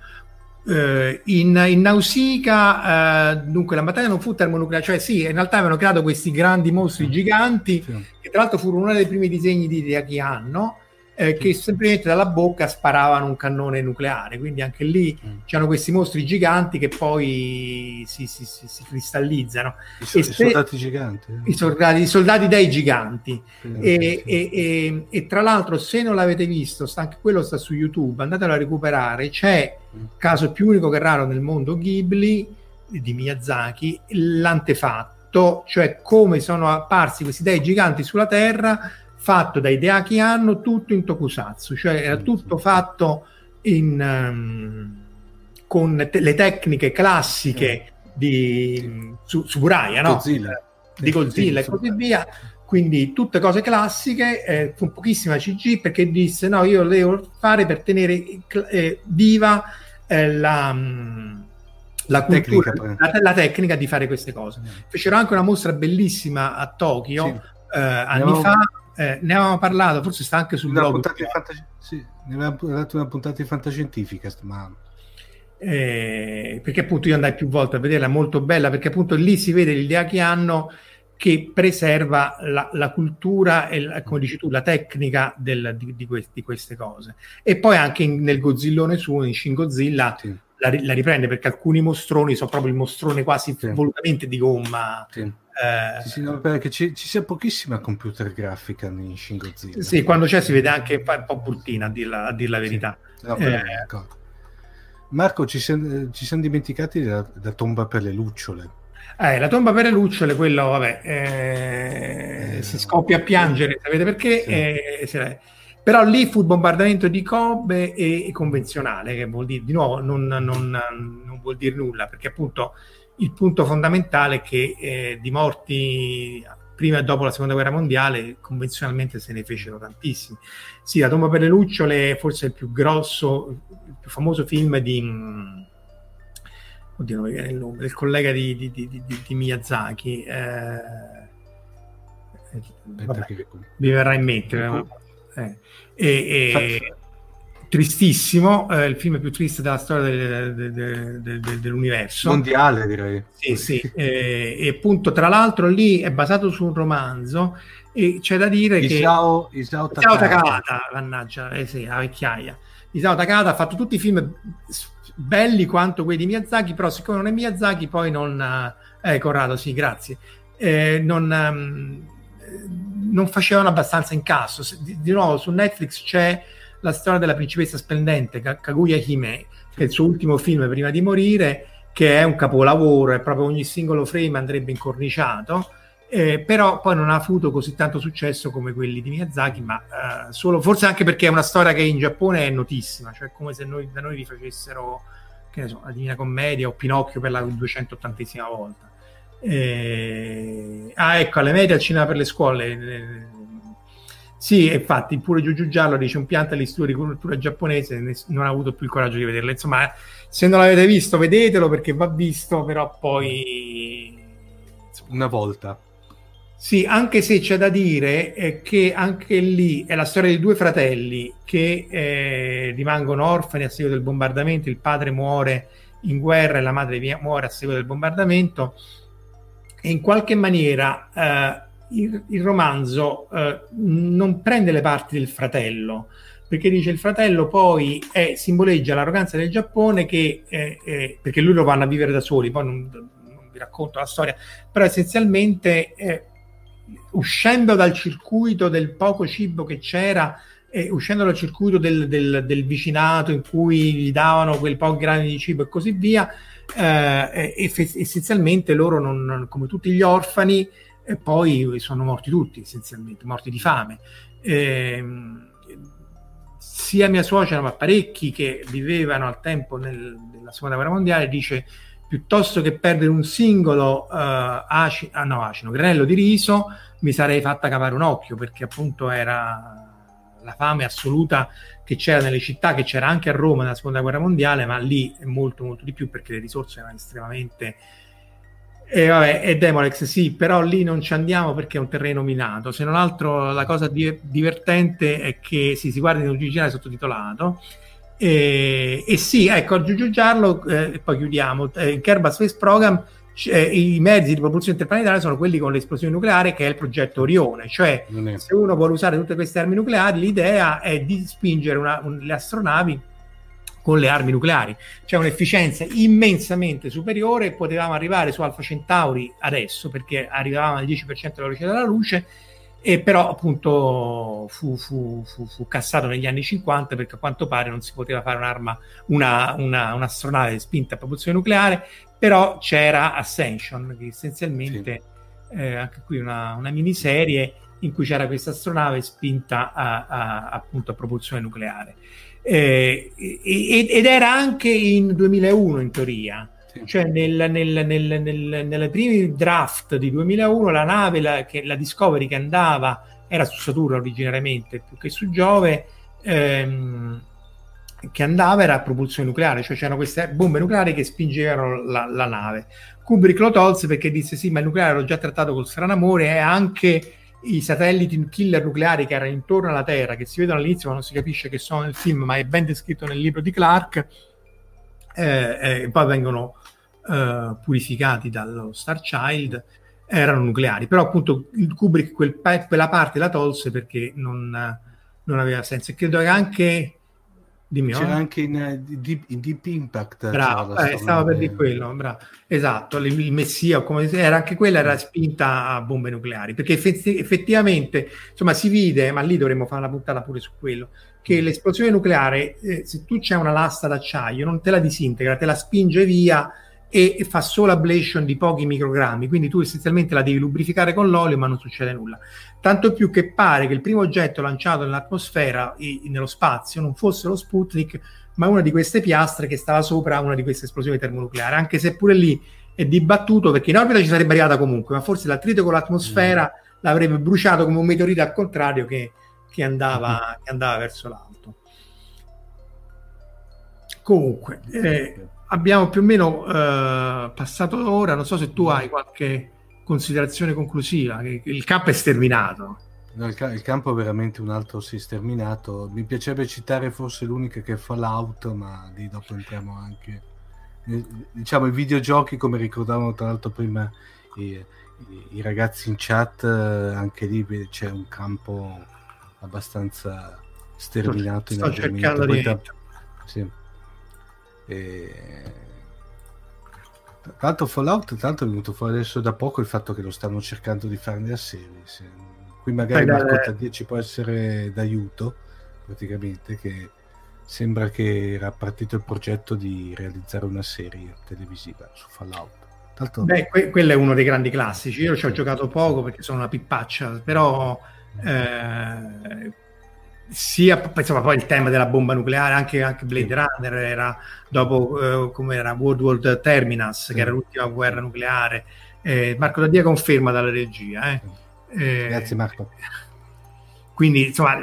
Eh, in, in Nausicaa, eh, dunque, la battaglia non fu termonucleare, cioè sì, in realtà avevano creato questi grandi mostri giganti,
Sì.
che tra l'altro furono uno dei primi disegni di Hideaki Anno, eh, che semplicemente dalla bocca sparavano un cannone nucleare, quindi anche lì
Mm.
c'erano questi mostri giganti che poi si, si- si- si cristallizzano,
I, so- i
se-
soldati giganti. eh.
i soldati, i soldati dei giganti.
Sì,
E,
sì.
e- e- e tra l'altro, se non l'avete visto, sta anche quello sta su YouTube, andatelo a recuperare. C'è
Mm.
caso più unico che raro nel mondo Ghibli di Miyazaki, l'antefatto, cioè come sono apparsi questi dei giganti sulla Terra, fatto dai Deaki Anno, tutto in tokusatsu, cioè era tutto fatto in, ehm, con te- le tecniche classiche di su, Tsuburaya, no?
Godzilla.
di Godzilla
Sì,
e così via. Quindi tutte cose classiche, eh, con pochissima CG, perché disse no, io lo devo fare per tenere eh, viva eh, la, mm, la cultura,
Tecnica,
la, la tecnica di fare queste cose. Fecero anche una mostra bellissima a Tokyo
Sì.
eh, anni
avevamo-
fa, eh, ne avevamo parlato, forse sta anche sul blog.
puntata di fantasci- sì, ne avevamo dato una puntata di fantascientifica settimana.
eh, perché appunto io andai più volte a vederla, è molto bella, perché appunto lì si vede l'idea che hanno che preserva la, la cultura e, la- come dici tu, la tecnica del- di, di quest- di queste cose. E poi anche in- nel Godzillone suo, in Shin Godzilla,
Sì,
la, la riprende perché alcuni mostroni sono proprio il mostrone quasi
Sì.
volutamente di gomma.
sì.
Eh,
Sì, sì, no, perché ci, ci sia pochissima computer grafica in Shin Godzilla.
sì, quando c'è si vede anche un po' bruttina, a dir la, a dir la verità.
No, quello
Eh.
Marco, ci siamo, ci siamo dimenticati della, della tomba per le lucciole.
Eh, la tomba per le lucciole, quello, vabbè, eh,
Eh,
si scoppia a piangere, sapete perché?
Sì.
Eh, se- però lì fu il bombardamento di Kobe e, e convenzionale, che vuol dire, di nuovo, non, non- non vuol dire nulla, perché appunto il punto fondamentale è che eh, di morti prima e dopo la seconda guerra mondiale convenzionalmente se ne fecero tantissimi. Sì, la tomba per le lucciole è forse il più grosso, il più famoso film di... mm, Oddio, non mi viene il nome, del collega di, di- di- di- di Miyazaki. eh, vabbè, mi verrà in mente.
Ecco.
eh. E- e- tristissimo, eh, il film più triste della storia del- del- del- dell'universo.
mondiale, direi.
Sì, sì, eh, e appunto tra l'altro lì è basato su un romanzo e c'è da dire che
Isao, Isao
Isao.
Takahata,
mannaggia, eh sì, la vecchiaia. Isao Takahata ha fatto tutti i film belli quanto quelli di Miyazaki, però siccome non è Miyazaki poi non... Eh, Corrado, sì, grazie. Eh, non, eh, non facevano abbastanza incasso. Di, di nuovo su Netflix c'è la storia della principessa splendente, Ka- Kaguya Hime, che è il suo ultimo film prima di morire, che è un capolavoro, è proprio ogni singolo frame andrebbe incorniciato. Eh, però poi non ha avuto così tanto successo come quelli di Miyazaki, ma eh, solo forse anche perché è una storia che in Giappone è notissima, cioè come se noi, da noi rifacessero che ne so, la Divina Commedia o Pinocchio per la 280esima volta. Eh, ah, ecco, alle medie al cinema per le scuole. Sì, infatti, pure Giugiu Giallo dice un pianta all'istituto di cultura giapponese, non ha avuto più il coraggio di vederlo. Insomma, se non l'avete visto, vedetelo perché va visto, però poi
Una volta.
sì, anche se c'è da dire eh, che anche lì è la storia di due fratelli che eh, rimangono orfani a seguito del bombardamento, il padre muore in guerra e la madre muore a seguito del bombardamento e in qualche maniera eh, il, il romanzo eh, non prende le parti del fratello perché dice il fratello poi è- simboleggia l'arroganza del Giappone che eh, eh, perché lui lo vanno a vivere da soli poi non, non vi racconto la storia però essenzialmente eh, uscendo dal circuito del poco cibo che c'era e uscendo dal circuito del, del- del vicinato in cui gli davano quel po' grani di cibo e così via eh, essenzialmente loro non- come tutti gli orfani e poi sono morti tutti essenzialmente morti di fame. Ehm, sia mia suocera ma parecchi che vivevano al tempo nel- della seconda guerra mondiale dice piuttosto che perdere un singolo eh, aci- ah, no, acino, granello di riso, mi sarei fatta cavare un occhio perché appunto era la fame assoluta che c'era nelle città, che c'era anche a Roma nella seconda guerra mondiale, ma lì è molto molto di più perché le risorse erano estremamente... E vabbè, è Demolex sì, però lì non ci andiamo perché è un terreno minato. Se non altro la cosa di- divertente è che sì, si guarda in originale sottotitolato e, e sì, ecco, aggiungiarlo eh, e poi chiudiamo. Eh, in Kerbal Space Program eh, i mezzi di propulsione interplanetaria sono quelli con l'esplosione nucleare che è il progetto Orione, cioè se uno vuole usare tutte queste armi nucleari l'idea è di spingere una, un, le astronavi con le armi nucleari. C'è un'efficienza immensamente superiore, potevamo arrivare su Alfa Centauri adesso perché arrivavamo al 10% della velocità della luce e però appunto fu, fu, fu, fu, cassato negli anni 50 perché a quanto pare non si poteva fare un'arma, una, una, un'astronave spinta a propulsione nucleare, però c'era Ascension, che essenzialmente sì. eh, anche qui una, una, miniserie in cui c'era questa astronave spinta a, a, appunto a propulsione nucleare. Eh, ed era anche in 2001 in teoria, cioè nel, nel, nel, nel, nelle primi draft di 2001 la nave, la, che, la Discovery che andava, era su Saturno originariamente più che su Giove, ehm, che andava era a propulsione nucleare, cioè c'erano queste bombe nucleari che spingevano la, la nave. Kubrick lo tolse perché disse sì, ma il nucleare l'ho già trattato col stranamore e anche i satelliti killer nucleari che erano intorno alla Terra, che si vedono all'inizio ma non si capisce che sono nel film, ma è ben descritto nel libro di Clark, eh, eh, poi vengono eh, purificati dallo Star Child erano nucleari, però appunto il Kubrick quel, quella parte la tolse perché non, non aveva senso. E credo che anche
Dimmi, c'era no? anche in, deep, in, Deep, Impact
bravo, eh, stava per dire quello bravo. esatto, il, Messia come era anche quella era spinta a bombe nucleari perché effetti, effettivamente insomma si vide ma lì dovremmo fare una puntata pure su quello che mm. l'esplosione nucleare eh, se tu c'è una lasta d'acciaio non te la disintegra te la spinge via e fa solo ablation di pochi microgrammi, quindi tu essenzialmente la devi lubrificare con l'olio ma non succede nulla. Tanto più che pare che il primo oggetto lanciato nell'atmosfera, e, nello spazio, non fosse lo Sputnik, ma una di queste piastre che stava sopra una di queste esplosioni termonucleari, anche se pure lì è dibattuto perché in orbita ci sarebbe arrivata comunque, ma forse l'attrito con l'atmosfera mm. l'avrebbe bruciato come un meteorite al contrario che, che, andava, mm. che andava verso l'alto. Comunque, eh, abbiamo più o meno eh, passato l'ora, non so se tu hai qualche considerazione conclusiva, il campo è sterminato.
No, il, ca- il, campo è veramente un altro sì sterminato. Mi piacerebbe citare forse l'unica che è Fallout, ma lì dopo entriamo anche... Diciamo i videogiochi, come ricordavano tra l'altro prima i, i, i ragazzi in chat, anche lì c'è un campo abbastanza sterminato.
Sto, sto cercando di...
Sì. E... Tra l'altro Fallout tanto è venuto fuori adesso da poco il fatto che lo stanno cercando di fare nella serie. Se... Qui magari Marco Taddia ci può essere d'aiuto, praticamente, che sembra che era partito il progetto di realizzare una serie televisiva su Fallout.
Tanto... Beh, que- quello è uno dei grandi classici. Io ci ho giocato poco perché sono una pippaccia, però eh, sia insomma, poi il tema della bomba nucleare, anche, anche Blade Runner era dopo eh, come era World War Terminus, che era l'ultima guerra nucleare. Eh, Marco Daddia conferma dalla regia. Eh.
Eh, Grazie Marco.
Quindi insomma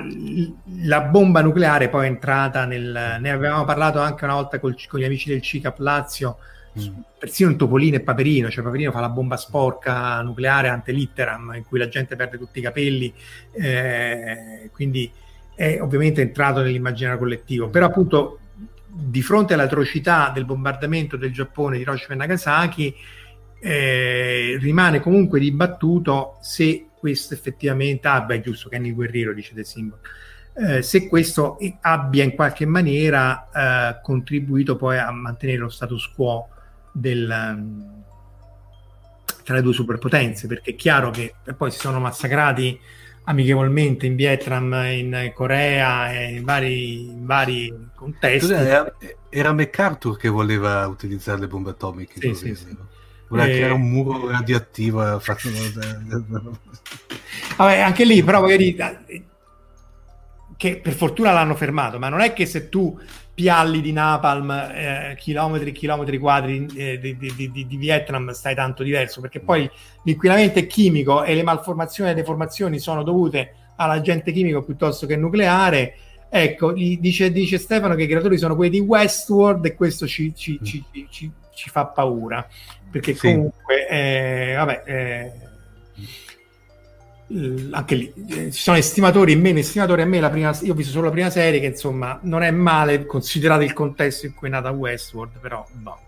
la bomba nucleare poi è entrata nel... Ne avevamo parlato anche una volta col, con gli amici del CICAP Lazio, mm. persino in Topolino e Paperino, cioè Paperino fa la bomba sporca nucleare ante litteram in cui la gente perde tutti i capelli, eh, quindi è ovviamente entrato nell'immaginario collettivo, però appunto di fronte all'atrocità del bombardamento del Giappone di Hiroshima e Nagasaki eh, rimane comunque dibattuto se questo effettivamente, ah beh giusto, Kenny Guerriero dice De Simbolo, eh, se questo abbia in qualche maniera eh, contribuito poi a mantenere lo status quo del, tra le due superpotenze, perché è chiaro che poi si sono massacrati amichevolmente in Vietnam, in Corea e in vari, in vari contesti.
Era, era, MacArthur che voleva utilizzare le bombe atomiche.
Sì, sì, sì.
Voleva e... creare un muro radioattivo.
Vabbè, anche lì, però magari che per fortuna l'hanno fermato, ma non è che se tu pialli di napalm eh, chilometri e chilometri quadri eh, di, di, di, di, Vietnam stai tanto diverso, perché poi l'inquinamento è chimico e le malformazioni e le deformazioni sono dovute all'agente chimico piuttosto che nucleare. Ecco, dice, dice Stefano che i creatori sono quelli di Westworld e questo ci, ci, mm. ci, ci fa paura, perché sì. comunque, eh, vabbè... Anche lì eh, ci sono estimatori e meno estimatori. A me la prima, io ho visto solo la prima serie, che insomma non è male considerato il contesto in cui è nata Westworld, però no.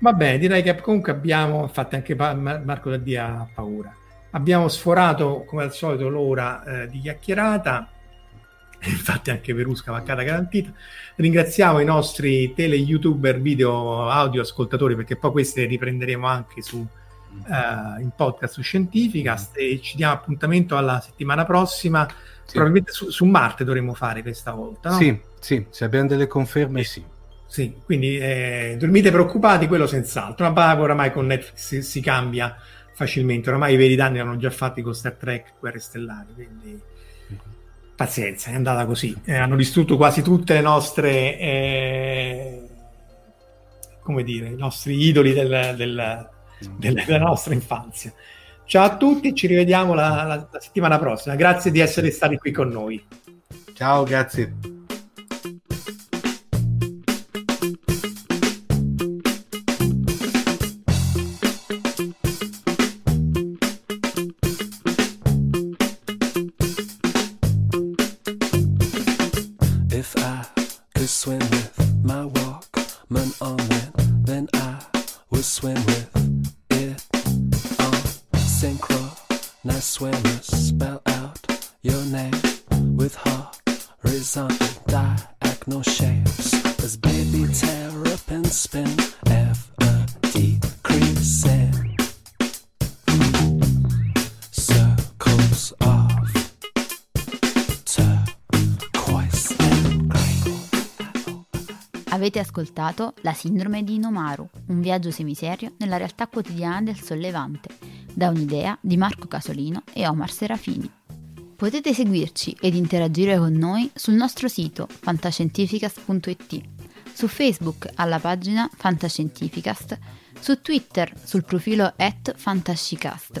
Va bene, direi che comunque abbiamo, infatti anche Marco Daddia ha paura. Abbiamo sforato come al solito l'ora eh, di chiacchierata, infatti anche Verusca vaccata garantita. Ringraziamo i nostri tele youtuber video audio ascoltatori perché poi queste riprenderemo anche su uh, in podcast su Scientificast mm. e ci diamo appuntamento alla settimana prossima. Sì. Probabilmente su, su, Marte dovremmo fare questa volta. No?
Sì, sì, se abbiamo delle conferme, sì.
Sì, quindi eh, dormite preoccupati, quello senz'altro. Ma poi oramai con Netflix si, si, cambia facilmente. Oramai i veri danni erano già fatti con Star Trek, Guerre Stellari, quindi pazienza, è andata così. Eh, hanno distrutto quasi tutte le nostre, eh, come dire, i nostri idoli del, del della, della nostra infanzia. Ciao a tutti, ci rivediamo la, la, la settimana prossima. Grazie di essere stati qui con noi.
Ciao, grazie.
Ascoltato La sindrome di Inomaru, un viaggio semiserio nella realtà quotidiana del sollevante, da un'idea di Marco Casolino e Omar Serafini. Potete seguirci ed interagire con noi sul nostro sito fantascientificast.it, su Facebook alla pagina Fantascientificast, su Twitter sul profilo at fantascicast,